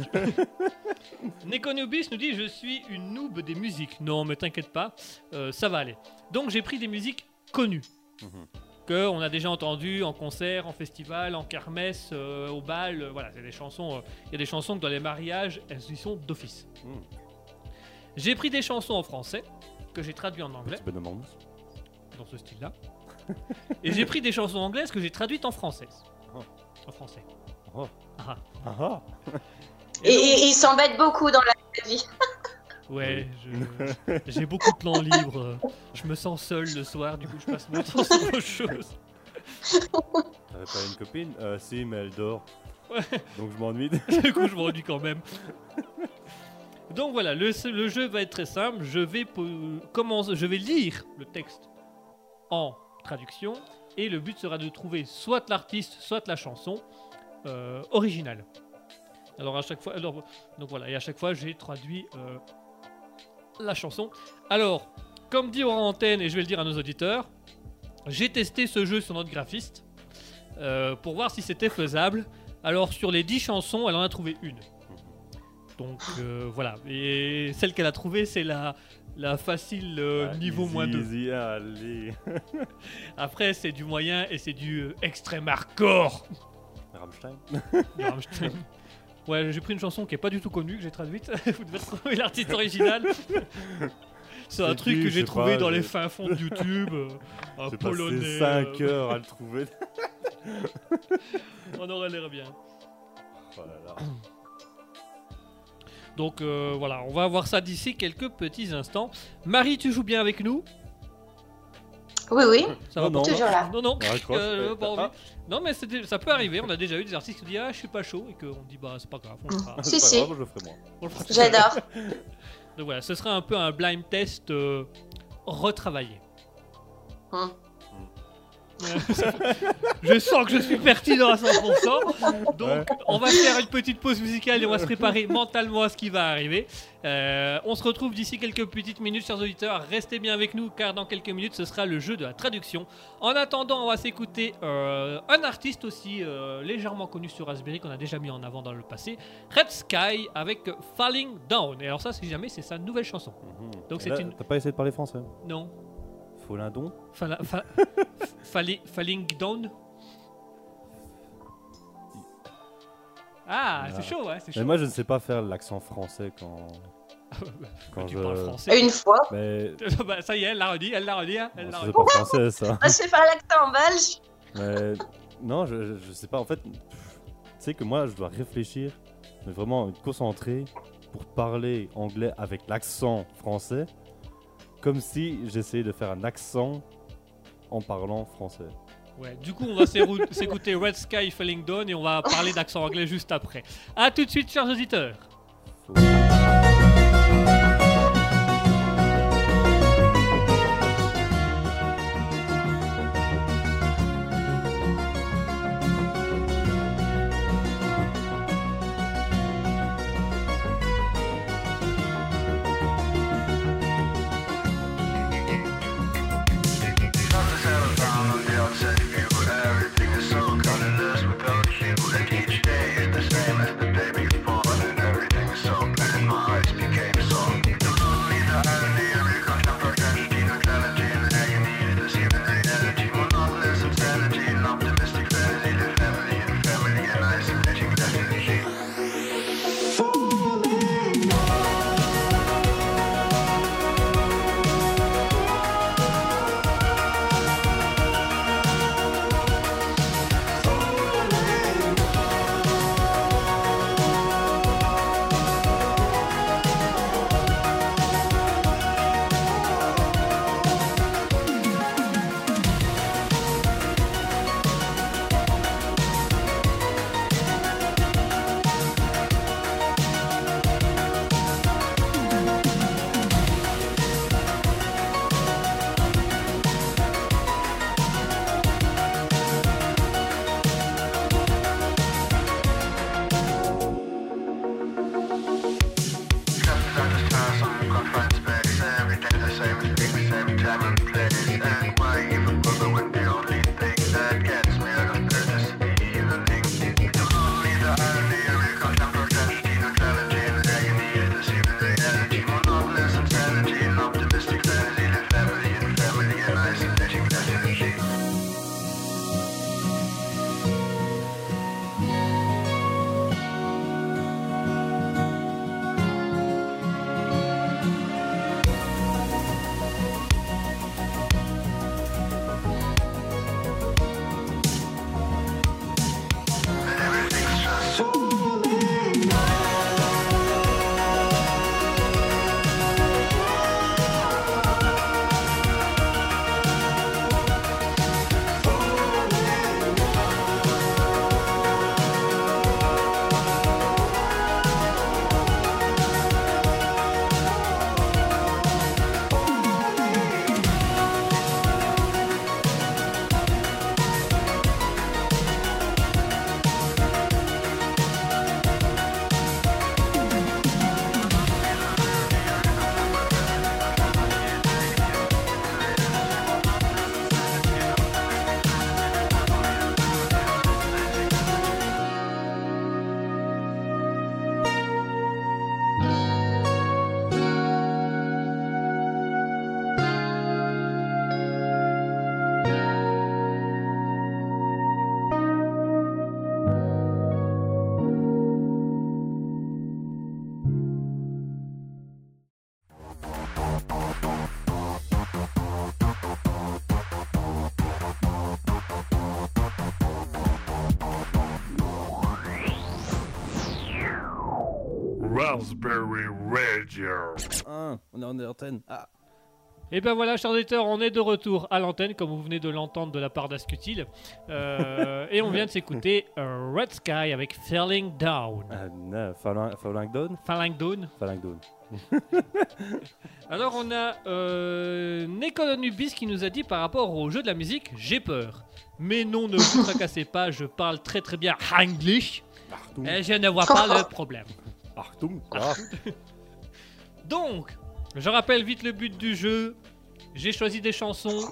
Speaker 2: Nekonubis nous dit Je suis une noob des musiques. Non, mais t'inquiète pas, euh, ça va aller. Donc j'ai pris des musiques connues.
Speaker 4: Mhm.
Speaker 2: Que on a déjà entendues en concert, en festival, en kermesse, euh, au bal. euh, voilà, c'est des chansons. Il y a des chansons que dans les mariages, elles y sont d'office.
Speaker 4: Mhm.
Speaker 2: J'ai pris des chansons en français que j'ai traduites en anglais,
Speaker 4: Petit
Speaker 2: dans ce style-là. Et j'ai pris des chansons anglaises que j'ai traduites en français.
Speaker 4: Oh.
Speaker 2: En français.
Speaker 4: Oh.
Speaker 2: Ah.
Speaker 4: Ah.
Speaker 3: Et, et- ils s'embêtent beaucoup dans la vie.
Speaker 2: Ouais, je- j'ai beaucoup de temps libre. euh, Je me sens seul le soir, du coup je passe mon temps sur autre chose.
Speaker 4: T'avais pas une copine? Euh, Si, mais elle dort.
Speaker 2: Ouais.
Speaker 4: Donc je m'ennuie.
Speaker 2: Du coup je m'ennuie quand même. Donc voilà, le, le jeu va être très simple. Je vais, commencer, je vais lire le texte en traduction et le but sera de trouver soit l'artiste, soit la chanson euh, originale. Alors à chaque fois, alors, donc voilà, et à chaque fois j'ai traduit euh, la chanson. Alors, comme dit en antenne, et je vais le dire à nos auditeurs, j'ai testé ce jeu sur notre graphiste euh, pour voir si c'était faisable. Alors sur les 10 chansons, elle en a trouvé une. Donc voilà, et celle qu'elle a trouvée, c'est la, la facile euh,
Speaker 4: Ah,
Speaker 2: niveau
Speaker 4: easy,
Speaker 2: moins 2.
Speaker 4: Easy, allez.
Speaker 2: Après, c'est du moyen et c'est du extrême hardcore.
Speaker 4: Rammstein.
Speaker 2: Ouais, j'ai pris une chanson qui est pas du tout connue, que j'ai traduite. Vous devez retrouver l'artiste original. C'est un truc
Speaker 4: qui,
Speaker 2: que j'ai trouvé
Speaker 4: pas,
Speaker 2: dans les fins fonds de YouTube. un polonais.
Speaker 4: passé 5
Speaker 2: euh,
Speaker 4: heures à le trouver.
Speaker 2: On aurait l'air bien.
Speaker 4: Oh là là.
Speaker 2: Donc euh, voilà, on va voir ça d'ici quelques petits instants. Marie, tu joues bien avec nous?
Speaker 3: Oui, oui.
Speaker 2: Ça
Speaker 4: Non,
Speaker 2: va
Speaker 4: non.
Speaker 2: pas
Speaker 3: Toujours là.
Speaker 2: Non, non, euh, pas envie. Non, mais c'était- ça peut arriver. On a déjà eu des artistes qui disent Ah, je suis pas chaud et qu'on dit Bah, c'est pas grave, on le fera.
Speaker 3: Si,
Speaker 4: C'est pas
Speaker 3: si.
Speaker 4: grave, je le ferai moi.
Speaker 2: On le fera tout seul.
Speaker 3: J'adore.
Speaker 2: Donc voilà, ce sera un peu un blind test euh, retravaillé.
Speaker 3: Hum.
Speaker 2: je sens que je suis pertinent à 100%. Donc,
Speaker 4: Ouais.
Speaker 2: on va faire une petite pause musicale et on va se préparer mentalement à ce qui va arriver. Euh, on se retrouve d'ici quelques petites minutes, chers auditeurs. Restez bien avec nous car dans quelques minutes, ce sera le jeu de la traduction. En attendant, on va s'écouter euh, un artiste aussi euh, légèrement connu sur Raspberry qu'on a déjà mis en avant dans le passé, Red Sky avec Falling Down. Et alors, ça, si jamais, c'est sa nouvelle chanson.
Speaker 4: Mhm.
Speaker 2: Donc c'est une-
Speaker 4: T'as pas essayé de parler français?
Speaker 2: Non
Speaker 4: Folindon
Speaker 2: Fala- fa- falli- Falling Down Ah, c'est chaud, ouais, c'est chaud.
Speaker 4: Mais moi je ne sais pas faire l'accent français quand. quand
Speaker 2: tu
Speaker 4: je-
Speaker 2: parles français?
Speaker 3: Une fois.
Speaker 4: Mais
Speaker 2: bah, ça y est, elle l'a redit, elle l'a redit, hein, elle
Speaker 4: bon,
Speaker 2: l'a
Speaker 4: ça,
Speaker 2: redit.
Speaker 4: c'est pas français ça.
Speaker 3: Moi, je fais faire l'accent belge.
Speaker 4: Mais non, je, je, je sais pas. En fait, tu sais que moi je dois réfléchir, mais vraiment me concentrer pour parler anglais avec l'accent français, comme si j'essayais de faire un accent en parlant français.
Speaker 2: Ouais, du coup, on va s'écouter Red Sky Falling Down et on va parler d'accent anglais juste après. A tout de suite, chers auditeurs.
Speaker 4: Faut-
Speaker 1: Radio.
Speaker 4: Ah, on est en antenne. Ah.
Speaker 2: Et ben voilà, chers auditeurs, on est de retour à l'antenne, comme vous venez de l'entendre de la part d'Ascutil. Euh, et on vient de s'écouter euh, Red Sky avec Falling Down.
Speaker 4: Non, Falling Falling Down?
Speaker 2: Falling Down.
Speaker 4: Falling Down.
Speaker 2: Alors on a euh, Nekolonubis qui nous a dit par rapport au jeu de la musique, j'ai peur. Mais non, ne vous tracassez pas, je parle très très bien English
Speaker 4: Achtung.
Speaker 2: et je ne vois pas le problème.
Speaker 4: Achtung. Ah.
Speaker 2: Donc, je rappelle vite le but du jeu. J'ai choisi des chansons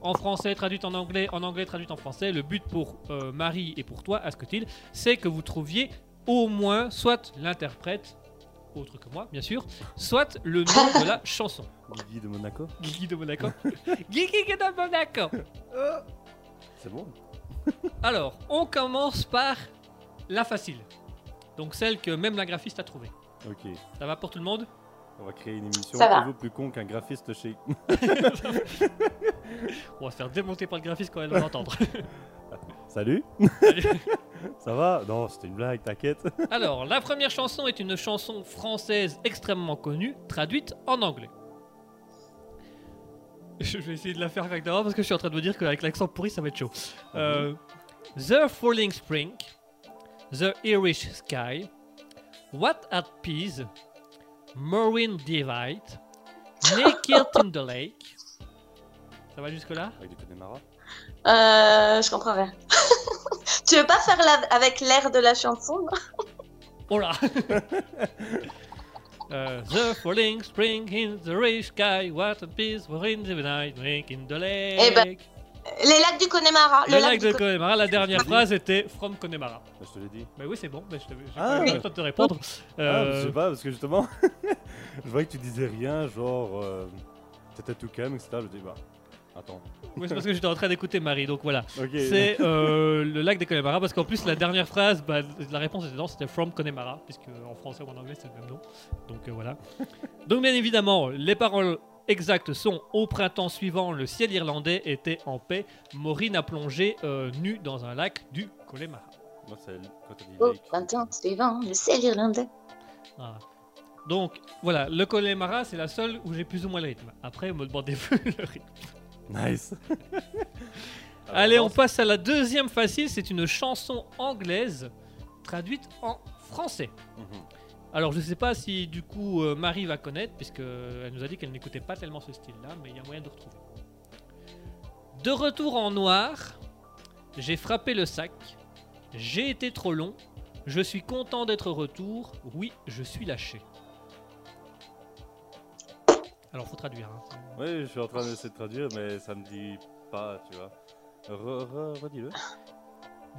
Speaker 2: en français traduites en anglais, en anglais traduites en français. Le but pour euh, Marie et pour toi, Asketil, c'est que vous trouviez au moins soit l'interprète, autre que moi, bien sûr, soit le nom de la chanson.
Speaker 4: Guigui de Monaco.
Speaker 2: Guigui de Monaco. Guigui de Monaco.
Speaker 4: C'est bon.
Speaker 2: Alors, on commence par la facile. Donc celle que même la graphiste a trouvée.
Speaker 4: Ok.
Speaker 2: Ça va pour tout le monde?
Speaker 4: On va créer une émission
Speaker 3: Ça va.
Speaker 4: un peu plus con qu'un graphiste chez.
Speaker 2: On va se faire démonter par le graphiste quand elle va l'entendre.
Speaker 4: Salut. Ça va? Non, c'était une blague, t'inquiète.
Speaker 2: Alors, la première chanson est une chanson française extrêmement connue, traduite en anglais. Je vais essayer de la faire correctement parce que je suis en train de me dire qu'avec l'accent pourri, ça va être chaud. Euh, the Falling Spring, The Irish Sky, What at Peace, Marine Divide, Naked in the Lake. Ça va jusque-là?
Speaker 4: Avec du Connemara.
Speaker 3: Euh, je comprends rien. tu veux pas faire la... avec l'air de la chanson
Speaker 2: Oh là Euh, The falling spring in the rich sky, what a peace, we're in the night, making the lake.
Speaker 3: Eh ben, Les lacs du Connemara.
Speaker 2: le lac
Speaker 3: du
Speaker 2: de
Speaker 3: Con-
Speaker 2: Connemara, la dernière phrase était From Connemara.
Speaker 4: Bah, je te l'ai dit.
Speaker 2: Mais oui, c'est bon, mais je t'avais-
Speaker 4: Ah.
Speaker 2: pas eu le temps de te répondre.
Speaker 4: Ah,
Speaker 2: Euh,
Speaker 4: je sais pas, parce que justement, je voyais que tu disais rien, genre. euh, T'étais tout calme, etc. Je dis, bah. Attends.
Speaker 2: oui, c'est parce que j'étais en train d'écouter Marie, donc voilà. C'est euh, le lac de Connemara, parce qu'en plus, la dernière phrase, bah, la réponse était dedans, c'était From Connemara, puisque en français ou en anglais, c'est le même nom. Donc euh, voilà. Donc, bien évidemment, les paroles exactes sont Au printemps suivant, le ciel irlandais était en paix. Maureen a plongé euh, nue dans un lac du Connemara.
Speaker 4: Moi, c'est quand t'as dit
Speaker 3: Au
Speaker 4: Lake.
Speaker 3: printemps suivant, le ciel irlandais.
Speaker 2: Voilà. Donc voilà, le Connemara, c'est la seule où j'ai plus ou moins le rythme. Après, me demandez le rythme.
Speaker 4: Nice.
Speaker 2: Allez, on passe à la deuxième facile. C'est une chanson anglaise traduite en français.
Speaker 4: Mhm.
Speaker 2: Alors, je sais pas si du coup euh, Marie va connaître, puisque elle nous a dit qu'elle n'écoutait pas tellement ce style-là, mais il y a moyen de retrouver. De retour en noir, j'ai frappé le sac. J'ai été trop long. Je suis content d'être retour. Oui, je suis lâché. Alors, faut traduire. hein.
Speaker 4: Oui, je suis en train d'essayer de traduire, mais ça me dit pas, tu vois. Re, re, redis-le.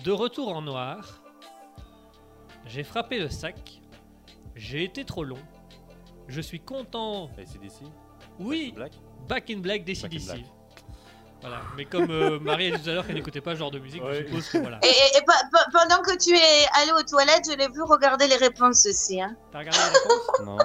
Speaker 2: De retour en noir, j'ai frappé le sac. J'ai été trop long. Je suis content.
Speaker 4: ACDC
Speaker 2: Oui,
Speaker 4: Black
Speaker 2: Back in Black
Speaker 4: Back in
Speaker 2: d'ACDC.
Speaker 4: Black.
Speaker 2: Voilà, mais comme euh, Marie a dit tout à l'heure qu'elle n'écoutait pas ce genre de musique,
Speaker 4: Ouais.
Speaker 2: je suppose que voilà.
Speaker 3: Et, et- et pe- pe- pendant que tu es allé aux toilettes, je l'ai vu regarder les réponses aussi. Hein.
Speaker 2: T'as regardé les réponses?
Speaker 4: Non,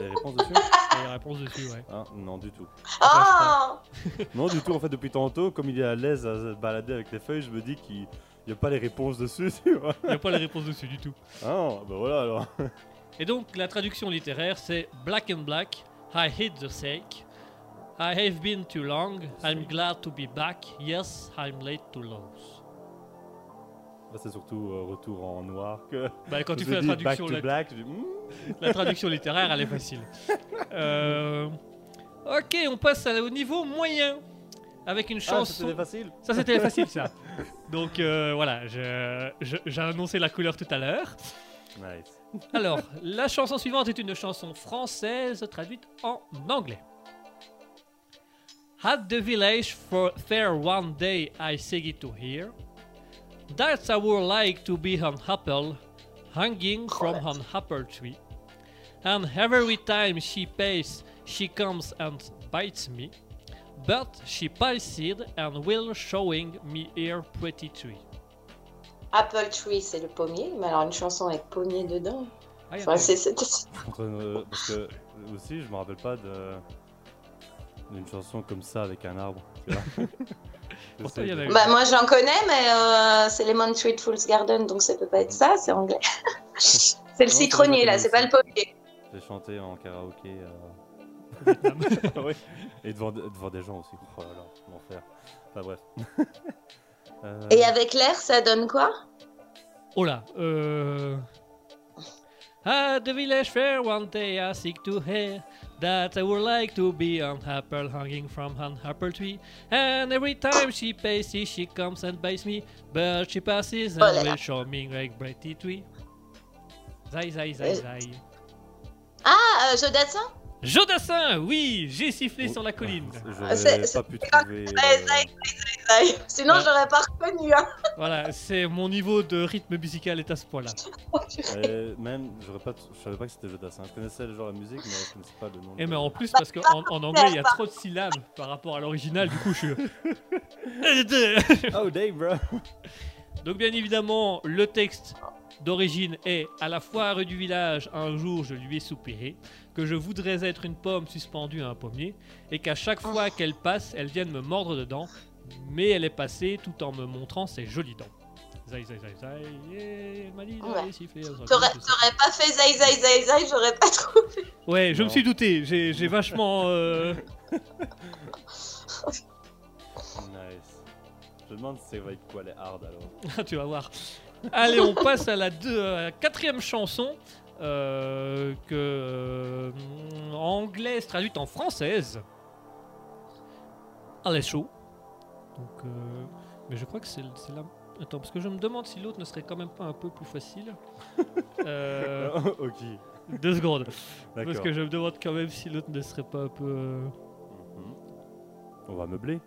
Speaker 4: les réponses dessus?
Speaker 2: T'as les réponses dessus, ouais.
Speaker 4: Ah, non, du tout.
Speaker 3: Oh
Speaker 4: Non, du tout, en fait, depuis tantôt, comme il est à l'aise à se balader avec les feuilles, je me dis qu'il n'y a pas les réponses dessus, tu vois.
Speaker 2: Il n'y a pas les réponses dessus du tout.
Speaker 4: Ah, bah voilà alors.
Speaker 2: Et donc, la traduction littéraire, c'est Black and Black, I hate the sake. I have been too long, I'm glad to be back. Yes, I'm late to lose.
Speaker 4: Là, c'est surtout euh, retour en noir que.
Speaker 2: Bah, quand tu fais la traduction,
Speaker 4: Back to
Speaker 2: la-
Speaker 4: black, je dis. hmm.
Speaker 2: La traduction littéraire, elle est facile. Euh, Ok, on passe à- au niveau moyen. Avec une
Speaker 4: Ah,
Speaker 2: chanson.
Speaker 4: c'était facile.
Speaker 2: ça, c'était facile, ça. Donc euh, voilà, je- je- j'ai annoncé la couleur tout à l'heure.
Speaker 4: Nice.
Speaker 2: Alors, la chanson suivante est une chanson française traduite en anglais. At the village for fair one day I sing it to hear. That's I would like to be an apple hanging from an apple tree. And every time she pays, she comes and bites me. But she pays it and will showing me her pretty tree.
Speaker 3: Apple Tree, c'est le pommier, mais alors une chanson avec pommier dedans.
Speaker 2: Ah,
Speaker 3: Enfin, c'est- c'est-
Speaker 4: Entre, euh, parce que aussi, je me rappelle pas de d'une chanson comme ça avec un arbre. Tu vois
Speaker 2: Pourtant, il y
Speaker 3: Bah, moi j'en connais, mais euh, c'est Lemon Tree Fool's Garden, donc ça peut pas être ça, c'est anglais. C'est le
Speaker 4: Non,
Speaker 3: citronnier là, c'est pas le pommier.
Speaker 4: J'ai chanté en karaoké. euh, oui. Et devant, devant des gens aussi. Oh là là, l'enfer. Enfin bref. Euh,
Speaker 3: Et avec l'air, ça donne quoi?
Speaker 2: Oh là, euh... At the village fair one day I seek to hear that I would like to be an apple hanging from an apple tree. And every time she passes, she comes and bites me. But she passes
Speaker 3: Oh
Speaker 2: and
Speaker 3: là.
Speaker 2: will show me like brighty tree. Zai zai zai
Speaker 3: Euh.
Speaker 2: zai.
Speaker 3: Ah, euh, Jodassin?
Speaker 2: Jodassin, oui, j'ai sifflé
Speaker 4: oh,
Speaker 2: sur la colline.
Speaker 4: J'aurais
Speaker 3: C'est-
Speaker 4: pas
Speaker 3: c'est-
Speaker 4: trouver. Euh.
Speaker 3: Sinon,
Speaker 2: Ouais.
Speaker 3: j'aurais pas reconnu. Hein.
Speaker 2: Voilà, c'est mon niveau de rythme musical est à ce point-là.
Speaker 4: euh, même, j'aurais pas, je savais pas que c'était Jodassin. Je connaissais le genre la musique, mais je connaissais pas le nom.
Speaker 2: Et
Speaker 4: de-
Speaker 2: mais en plus, parce qu'en en anglais, il y a trop de syllabes par rapport à l'original, du coup, je suis.
Speaker 4: Oh damn, bro.
Speaker 2: Donc bien évidemment, le texte d'origine est à la foire du village, un jour je lui ai soupiré, que je voudrais être une pomme suspendue à un pommier, et qu'à chaque fois qu'elle passe, elle vienne me mordre dedans, mais elle est passée tout en me montrant ses jolies dents. Zai zai zai zai, et elle m'a dit d'aller
Speaker 3: Ouais.
Speaker 2: siffler aux
Speaker 3: T'aurais pas fait zai zai zai zai, j'aurais pas trouvé.
Speaker 2: Ouais, je me suis douté, j'ai vachement... euh,
Speaker 4: Nice. Je me demande si ça va être quoi les hard alors.
Speaker 2: tu vas voir. Allez, on passe à la, deux- à la quatrième chanson que euh, en anglaise traduite en française. Allez, chaud. Donc, euh, mais je crois que c'est la. Attends, parce que je me demande si l'autre ne serait quand même pas un peu plus facile. Euh,
Speaker 4: ok.
Speaker 2: deux secondes. Parce que je me demande quand même si l'autre ne serait pas un peu. euh,
Speaker 4: Mhm. On va meubler.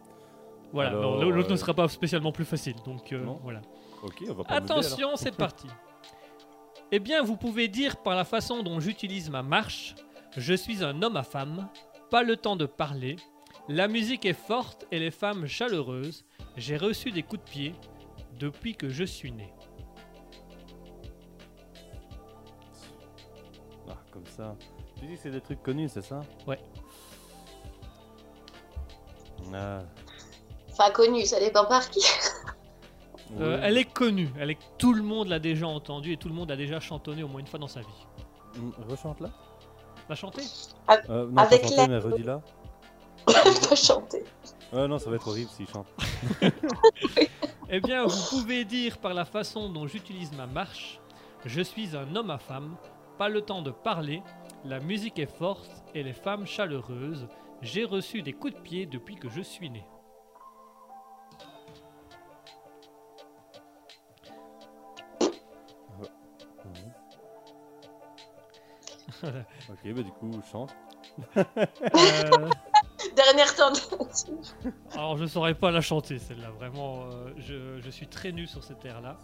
Speaker 2: Voilà, l'autre ne
Speaker 4: euh,
Speaker 2: sera pas spécialement plus facile. Donc euh, voilà.
Speaker 4: Ok, on va pas meubler,
Speaker 2: Attention, c'est parti. Eh bien, vous pouvez dire par la façon dont j'utilise ma marche, je suis un homme à femme, pas le temps de parler, la musique est forte et les femmes chaleureuses, j'ai reçu des coups de pied depuis que je suis né.
Speaker 4: Ah, comme ça. Tu dis que c'est des trucs connus, c'est ça?
Speaker 2: Ouais.
Speaker 4: Ah.
Speaker 3: Enfin, connu, ça dépend par qui.
Speaker 2: Euh, elle est connue, elle est, tout le monde l'a déjà entendue et tout le monde a déjà chantonné au moins une fois dans sa vie.
Speaker 4: Mm, Rechante là
Speaker 2: La chanter
Speaker 4: euh, Non,
Speaker 3: Avec
Speaker 4: pas chanter,
Speaker 3: l'air.
Speaker 4: mais redis là.
Speaker 3: pas chanter.
Speaker 4: Ouais, non, ça va être horrible s'il chante.
Speaker 2: Eh bien, vous pouvez dire par la façon dont j'utilise ma marche, je suis un homme à femme, pas le temps de parler, la musique est forte et les femmes chaleureuses, j'ai reçu des coups de pied depuis que je suis né.
Speaker 4: ok, bah du coup, chante.
Speaker 2: Euh,
Speaker 3: Dernière tentative.
Speaker 2: alors, je saurais pas la chanter celle-là, vraiment, euh, je, je suis très nul sur cette air-là.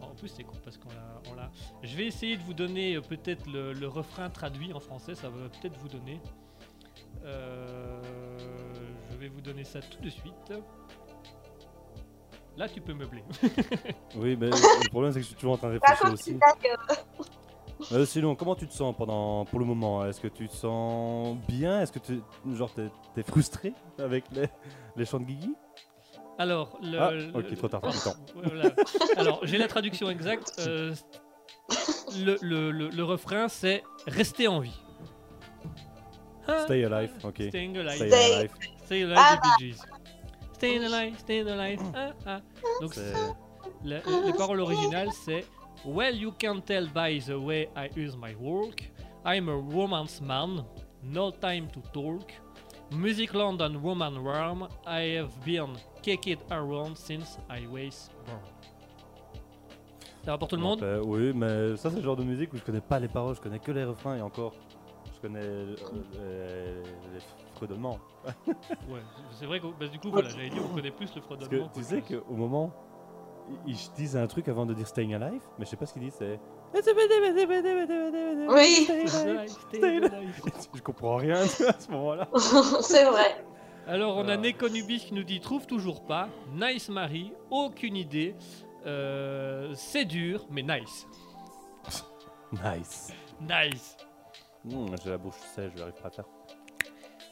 Speaker 2: En plus, c'est cool parce qu'on l'a, Je vais essayer de vous donner euh, peut-être le, le refrain traduit en français, ça va peut-être vous donner. Euh, je vais vous donner ça tout de suite. Là, tu peux meubler.
Speaker 4: Oui, mais le problème, c'est que je suis toujours en train de réfléchir aussi.
Speaker 3: Tu
Speaker 4: Euh, sinon, comment tu te sens pendant, pour le moment? Est-ce que tu te sens bien? Est-ce que tu, genre, t'es, t'es frustré avec les, les chants de Guigui?
Speaker 2: Alors, le,
Speaker 4: Ah,
Speaker 2: le-
Speaker 4: ok, trop tard, plus le temps.
Speaker 2: Voilà. Alors, j'ai la traduction exacte. euh, le, le- le- le refrain, c'est rester en vie.
Speaker 4: Stay alive, ok.
Speaker 2: Staying alive.
Speaker 4: Stay
Speaker 3: Stay-
Speaker 4: alive.
Speaker 2: Stay alive
Speaker 3: Ah,
Speaker 2: Bee Gees. Staying alive, staying alive. Ah, ah. Donc,
Speaker 4: C'est-
Speaker 2: la- les paroles originales, c'est Well, you can tell by the way I use my work. I'm a romance man, no time to talk. Music London woman warm. I have been kicked around since I was born. Ça va pour tout le monde?
Speaker 4: Euh, Oui, mais ça, c'est le genre de musique où je connais pas les paroles, je connais que les refrains et encore. Je connais euh, euh, les fredonnements.
Speaker 2: Ouais, c'est vrai que bah, du coup, voilà, j'avais dit, on connaît plus le
Speaker 4: Parce
Speaker 2: fredonnement.
Speaker 4: que tu sais qu'au moment, ils disent un truc avant de dire staying alive, mais je sais pas ce qu'ils disent, c'est.
Speaker 3: Oui.
Speaker 2: Stay alive.
Speaker 4: Je comprends rien à ce moment-là.
Speaker 3: C'est vrai.
Speaker 2: Alors, on a
Speaker 4: Ah.
Speaker 2: Nekonubis qui nous dit trouve toujours pas. Nice Marie, aucune idée. Euh, c'est dur, mais nice.
Speaker 4: Nice.
Speaker 2: Nice.
Speaker 4: Mmh, J'ai la bouche sèche, je n'arrive pas à faire.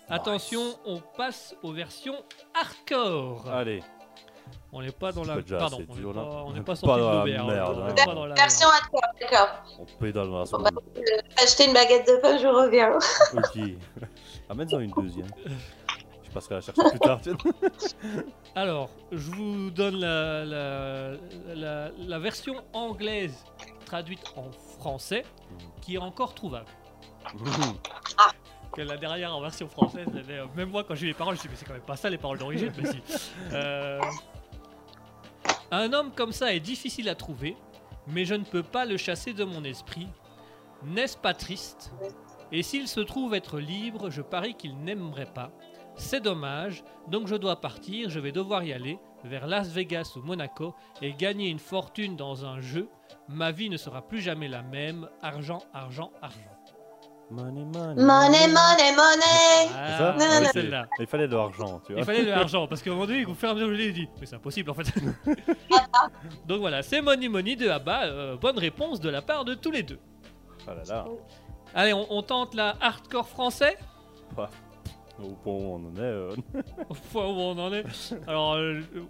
Speaker 2: Attention, on passe aux versions hardcore.
Speaker 4: Allez,
Speaker 2: On n'est pas dans la. Pardon, on n'est pas, on
Speaker 4: est
Speaker 2: pas
Speaker 4: pas
Speaker 2: sorti de
Speaker 4: dans la
Speaker 2: l'auberge.
Speaker 4: merde,
Speaker 2: on
Speaker 4: hein.
Speaker 2: n'est pas dans la
Speaker 3: Version hardcore, d'accord.
Speaker 4: On pédale dans la seconde.
Speaker 3: euh, acheter une baguette de pain, je reviens.
Speaker 4: Ok. Amène-en une deuxième. Je passerai la chercher plus tard.
Speaker 2: Alors, je vous donne la, la, la- la version anglaise traduite en français qui est encore trouvable. Que la dernière en version française, euh, même moi quand j'ai eu les paroles, je me suis dit, mais c'est quand même pas ça les paroles d'origine. mais si. Euh, Un homme comme ça est difficile à trouver, mais je ne peux pas le chasser de mon esprit. N'est-ce pas triste? Et s'il se trouve être libre, je parie qu'il n'aimerait pas. C'est dommage, donc je dois partir, je vais devoir y aller, vers Las Vegas ou Monaco, et gagner une fortune dans un jeu. Ma vie ne sera plus jamais la même. Argent, argent, argent.
Speaker 4: Money, money.
Speaker 3: Money, money,
Speaker 4: ça
Speaker 2: Ah,
Speaker 3: Non,
Speaker 2: ouais,
Speaker 3: non.
Speaker 2: celle-là.
Speaker 4: Il fallait de l'argent, tu vois.
Speaker 2: Il fallait de l'argent, parce qu'à un moment donné, mesure que je l'ai dit, mais c'est impossible en fait. Donc voilà, c'est Money Money de Abba. euh, bonne réponse de la part de tous les deux.
Speaker 4: Ah là là.
Speaker 2: Allez, on, on tente la hardcore français
Speaker 4: Au point où on en est. euh,
Speaker 2: Au point où on en est. Alors, euh, euh,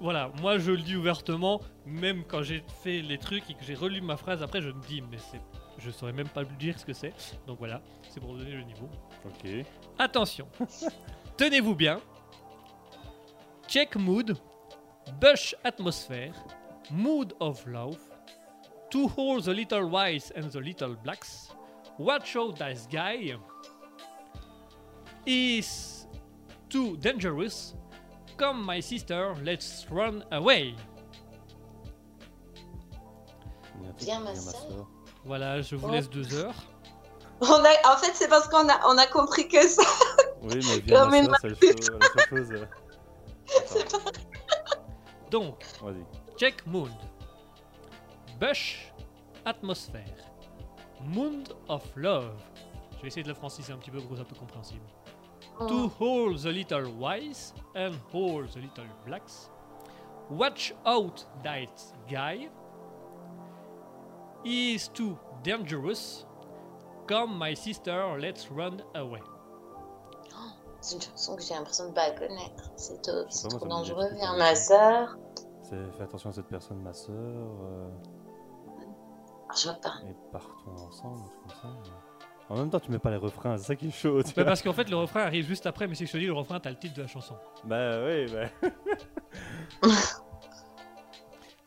Speaker 2: voilà, moi je le dis ouvertement, même quand j'ai fait les trucs et que j'ai relu ma phrase, après je me dis, mais c'est. Je saurais même pas dire ce que c'est. Donc voilà, c'est pour vous donner le niveau.
Speaker 4: Ok.
Speaker 2: Attention, tenez-vous bien. Check mood, bush atmosphere, mood of love, two holes the little whites and the little blacks, watch out this guy, is too dangerous, come my sister, let's run away.
Speaker 3: Ma.
Speaker 2: Voilà, je vous
Speaker 3: Oh.
Speaker 2: laisse deux heures.
Speaker 3: On a, en fait, c'est parce qu'on a, on a compris que ça.
Speaker 4: Oui, mais
Speaker 3: Comme une
Speaker 4: c'est le chose- la seule chose. euh.
Speaker 2: Donc, check mood, bush atmosphère, mood of love. Je vais essayer de le franciser un petit peu pour que ça soit un peu compréhensible. To hold the little whites and hold the little blacks. Watch out that guy. He is too dangerous. Come my sister, let's run away.
Speaker 3: C'est une chanson que j'ai l'impression de pas connaître. C'est trop, c'est
Speaker 4: moi,
Speaker 3: dangereux. Viens,
Speaker 4: hein.
Speaker 3: ma sœur.
Speaker 4: Fais attention à cette personne, ma soeur. Euh...
Speaker 3: Je vois pas.
Speaker 4: Et partons ensemble, comme ça. mais- En même temps, tu mets pas les refrains, c'est ça qui est chaud. Tu vois.
Speaker 2: parce qu'en fait, le refrain arrive juste après, mais si je te dis le refrain, t'as le titre de la chanson.
Speaker 4: Bah oui, bah.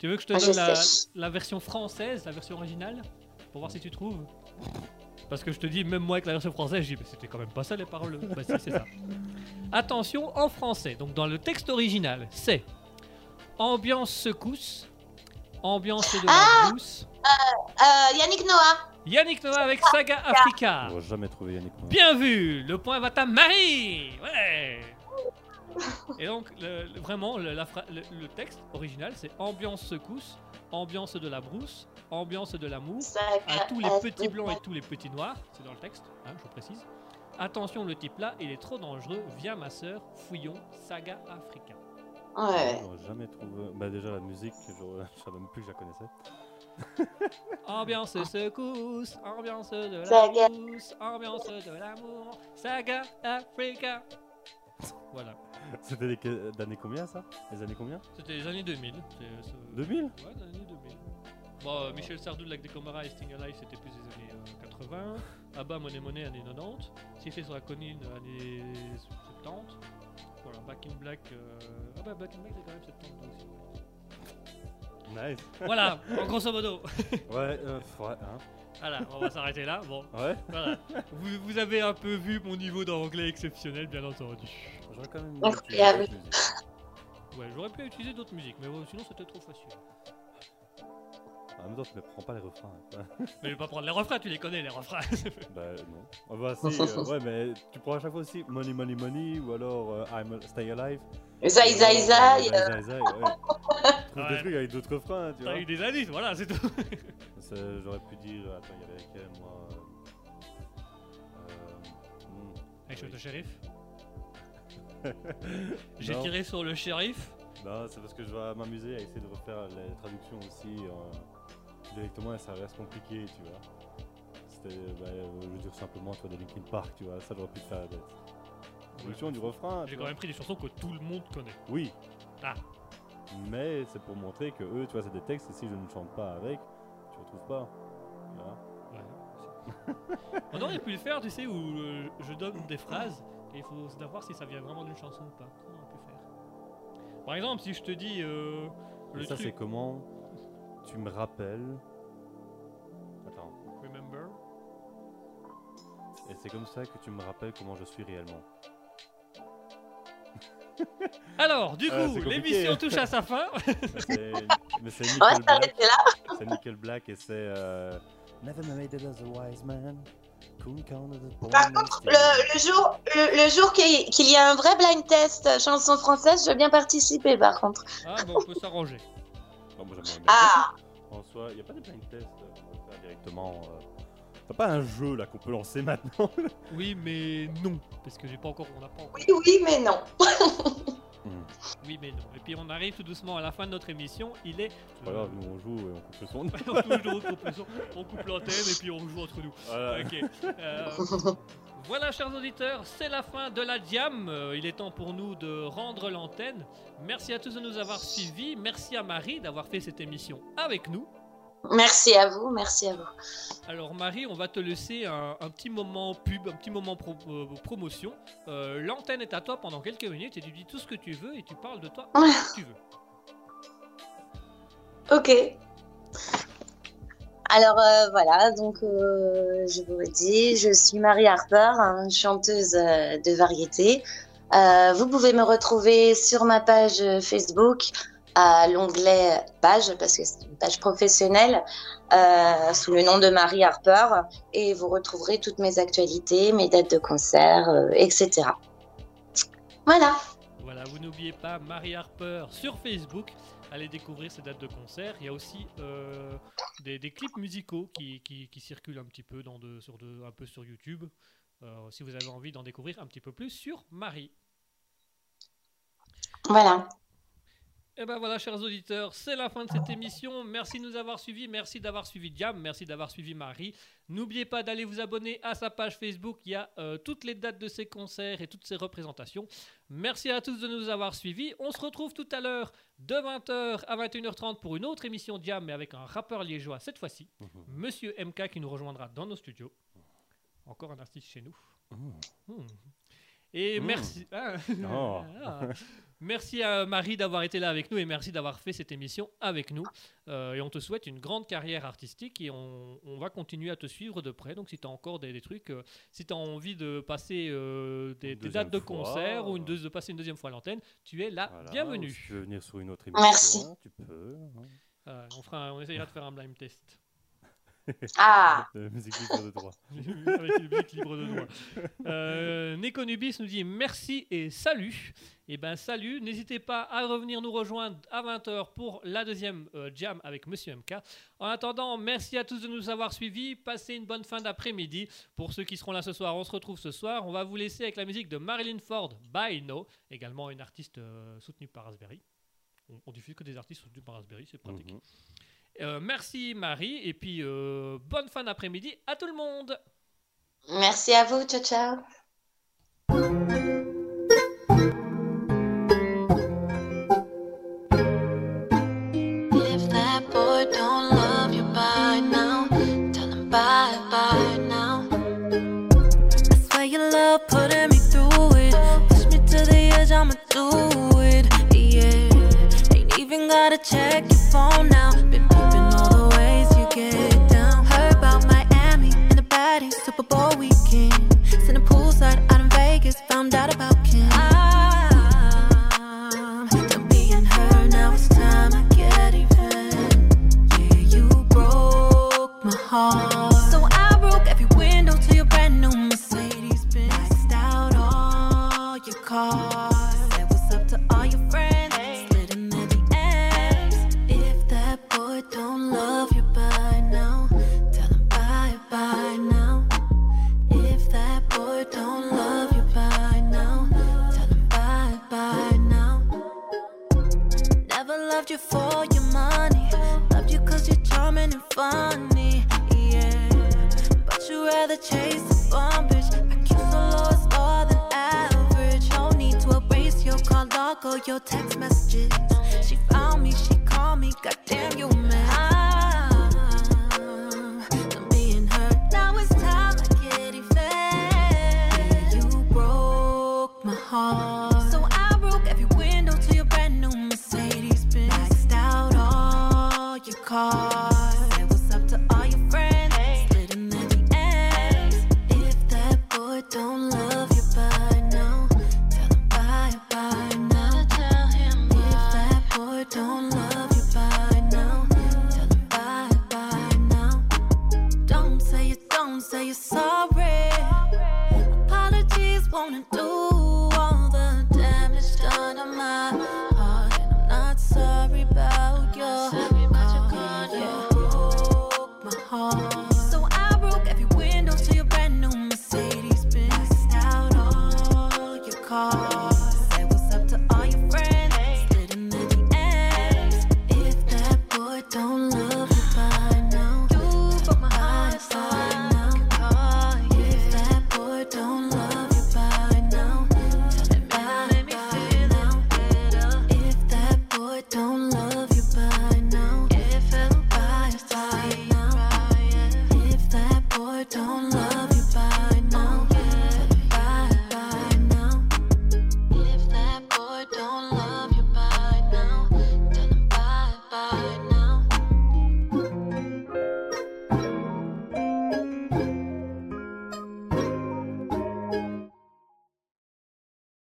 Speaker 2: Tu veux que je te
Speaker 3: Ah, je
Speaker 2: donne la, version française, la version originale Pour voir si tu trouves? Parce que je te dis, même moi avec la version française, je dis, mais c'était quand même pas ça les paroles. bah si, c'est ça. Attention, en français, donc dans le texte original, c'est ambiance secousse, ambiance de la brousse,
Speaker 3: Euh, Yannick Noah.
Speaker 2: Yannick Noah avec Saga Africa.
Speaker 4: On va jamais trouver Yannick. Noah.
Speaker 2: Bien vu, le point va à Marie. Ouais. Et donc le- le- vraiment le, la fra- le- le texte original c'est ambiance secousse, ambiance de la brousse, ambiance de l'amour, à tous les petits blancs et tous les petits noirs, c'est dans le texte, hein, je précise. Attention le type là, il est trop dangereux, viens ma sœur, fouillons, Saga Africa.
Speaker 3: Ouais.
Speaker 4: J'aurais jamais trouvé. Bah, déjà, la musique, je je savais même plus que je la connaissais.
Speaker 2: Ambiance secousse, ambiance de la brousse, ambiance de l'amour, Saga Africa. Voilà,
Speaker 4: C'était les que- d'années combien ça? Les années combien?
Speaker 2: C'était les années 2000. c'est- c'est-
Speaker 4: 2000
Speaker 2: Ouais, dans les années 2000. Bon, euh, Michel Sardou, Lac des Connemara et Sting Alive, c'était plus des années euh, 80. Abba, Money Money, années 90. Siffler sur la colline, années 70. Voilà, Back in Black. euh, Ah bah, Back in Black, c'est quand même 72 aussi.
Speaker 4: Nice.
Speaker 2: Voilà, en grosso modo.
Speaker 4: Ouais, euh, ouais, hein.
Speaker 2: Voilà, on va s'arrêter là. Bon,
Speaker 4: Ouais.
Speaker 2: voilà. Vous, vous avez un peu vu mon niveau d'anglais exceptionnel, bien entendu.
Speaker 4: J'aurais quand même.
Speaker 3: Incroyable.
Speaker 4: utilisé d'autres musiques.
Speaker 2: Ouais, j'aurais pu utiliser d'autres musiques, mais bon, sinon c'était trop facile.
Speaker 4: En même temps, tu ne prends pas les refrains. quoi.
Speaker 2: Mais je vais pas prendre les refrains, tu les connais, les refrains.
Speaker 4: bah, non. Oh, bah, si, euh, ouais, mais tu prends à chaque fois aussi Money, Money, Money ou alors euh, I'm Stay Alive.
Speaker 3: Zai, zai, zai. Euh.
Speaker 4: Trouve
Speaker 2: Ouais.
Speaker 4: des trucs avec d'autres refrains, tu vois.
Speaker 2: T'as eu des indices, voilà, c'est tout.
Speaker 4: C'est- J'aurais pu dire. Attends, il y avait lequel, moi euh, euh, hmm,
Speaker 2: Hey, je
Speaker 4: oui.
Speaker 2: le shérif. J'ai tiré sur le shérif.
Speaker 4: Non, c'est parce que je vais m'amuser à essayer de refaire les traductions aussi euh, directement et ça reste compliqué, tu vois. C'était, bah, euh, je veux dire simplement, tu vois, de Linkin Park, tu vois, ça j'aurais pu faire avec. Traduction du refrain.
Speaker 2: J'ai quand même pris des chansons que tout le monde connaît.
Speaker 4: Oui.
Speaker 2: Ah.
Speaker 4: Mais c'est pour montrer que eux, tu vois, c'est des textes et si je ne chante pas avec, tu retrouves pas. Voilà.
Speaker 2: Ouais. On aurait pu le faire, tu sais, où euh, je donne des phrases et il faut savoir si ça vient vraiment d'une chanson ou pas. Ça, on aurait pu faire? Par exemple, si je te dis euh, le
Speaker 4: ça, c'est comment? Tu me rappelles. Attends.
Speaker 2: Remember.
Speaker 4: Et c'est comme ça que tu me rappelles comment je suis réellement.
Speaker 2: Alors, du
Speaker 4: Euh,
Speaker 2: coup, l'émission touche à sa fin.
Speaker 4: C'est- Mais c'est
Speaker 3: On va
Speaker 4: Nickel Black.
Speaker 3: s'arrêter là.
Speaker 4: C'est Nickel Black et c'est. Euh... Never made it as a wise man.
Speaker 3: Par contre, le, le jour, le, le jour qu'il y a un vrai blind test chanson française, je veux bien participer par contre.
Speaker 2: Ah, bon, on peut s'arranger.
Speaker 3: Ah.
Speaker 4: En soi, il n'y a pas de blind test. euh, qu'on peut faire directement. Euh... T'as pas un jeu là qu'on peut lancer maintenant
Speaker 2: Oui, mais non, parce que j'ai pas encore, on n'a pas encore.
Speaker 3: oui, oui, mais non.
Speaker 2: Oui, mais non. Et puis on arrive tout doucement à la fin de notre émission. Il est.
Speaker 4: C'est pas grave, nous on joue et on coupe le son.
Speaker 2: on, coupe l'antenne et puis on joue entre nous.
Speaker 4: Voilà.
Speaker 2: Ok. Euh, voilà, chers auditeurs, c'est la fin de la jam. Euh, il est temps pour nous de rendre l'antenne. Merci à tous de nous avoir suivis. Merci à Marie d'avoir fait cette émission avec nous.
Speaker 3: Merci à vous, merci à vous.
Speaker 2: Alors Marie, on va te laisser un, un petit moment pub, un petit moment pro- euh, promotion. Euh, L'antenne est à toi pendant quelques minutes et tu dis tout ce que tu veux et tu parles de toi tu veux.
Speaker 3: Ok. Alors euh, voilà, donc je vous le dis, je suis Marie Harper, hein, chanteuse de variété. Vous pouvez me retrouver sur ma page Facebook à l'onglet page, parce que c'est une page professionnelle, euh, sous le nom de Marie Harper, et vous retrouverez toutes mes actualités, mes dates de concert, euh, etc. Voilà.
Speaker 2: Voilà, vous n'oubliez pas Marie Harper sur Facebook. Allez découvrir ses dates de concert. Il y a aussi euh, des, des clips musicaux qui, qui- qui circulent un petit peu, dans de, sur de, un peu sur YouTube. Si vous avez envie d'en découvrir un petit peu plus sur Marie.
Speaker 3: Voilà.
Speaker 2: Et ben voilà, chers auditeurs, c'est la fin de cette émission. Merci de nous avoir suivis, merci d'avoir suivi Diam, merci d'avoir suivi Marie. N'oubliez pas d'aller vous abonner à sa page Facebook, il y a euh, toutes les dates de ses concerts et toutes ses représentations. Merci à tous de nous avoir suivis. On se retrouve tout à l'heure de 20h à 21h30 pour une autre émission Diam, mais avec un rappeur liégeois cette fois-ci, Monsieur MK qui nous rejoindra dans nos studios. Encore un artiste chez nous. Hmm. Et
Speaker 4: Mm.
Speaker 2: merci. Ah.
Speaker 4: Oh.
Speaker 2: Merci à Marie d'avoir été là avec nous et merci d'avoir fait cette émission avec nous. Euh, et on te souhaite une grande carrière artistique et on, on va continuer à te suivre de près. Donc si tu as encore des, des trucs, euh, si tu as envie de passer euh, des, des dates de
Speaker 4: fois,
Speaker 2: concert ou une deux- de passer une deuxième fois à l'antenne, tu es la
Speaker 4: Voilà,
Speaker 2: bienvenue.
Speaker 4: Si tu veux venir sur une autre émission,
Speaker 3: Merci.
Speaker 4: tu peux. hein.
Speaker 2: Euh, on, fera, on essayera de faire un blind test.
Speaker 3: Ah,
Speaker 4: Euh, musique libre de droit.
Speaker 2: avec une musique libre de droit. Euh, Nekonubis nous dit merci et salut. Et ben salut, n'hésitez pas à revenir nous rejoindre à 20h pour la deuxième euh, jam avec Monsieur MK. En attendant, merci à tous de nous avoir suivis. Passez une bonne fin d'après-midi. Pour ceux qui seront là ce soir, on se retrouve ce soir. On va vous laisser avec la musique de Marilyn Ford, By No, également une artiste euh, soutenue par Raspberry. On, on diffuse que des artistes soutenus par Raspberry, c'est pratique.
Speaker 4: Mhm.
Speaker 2: Euh, merci Marie, et puis euh, bonne fin d'après-midi à tout le monde.
Speaker 3: merci à vous, ciao ciao.
Speaker 6: If that boy don't love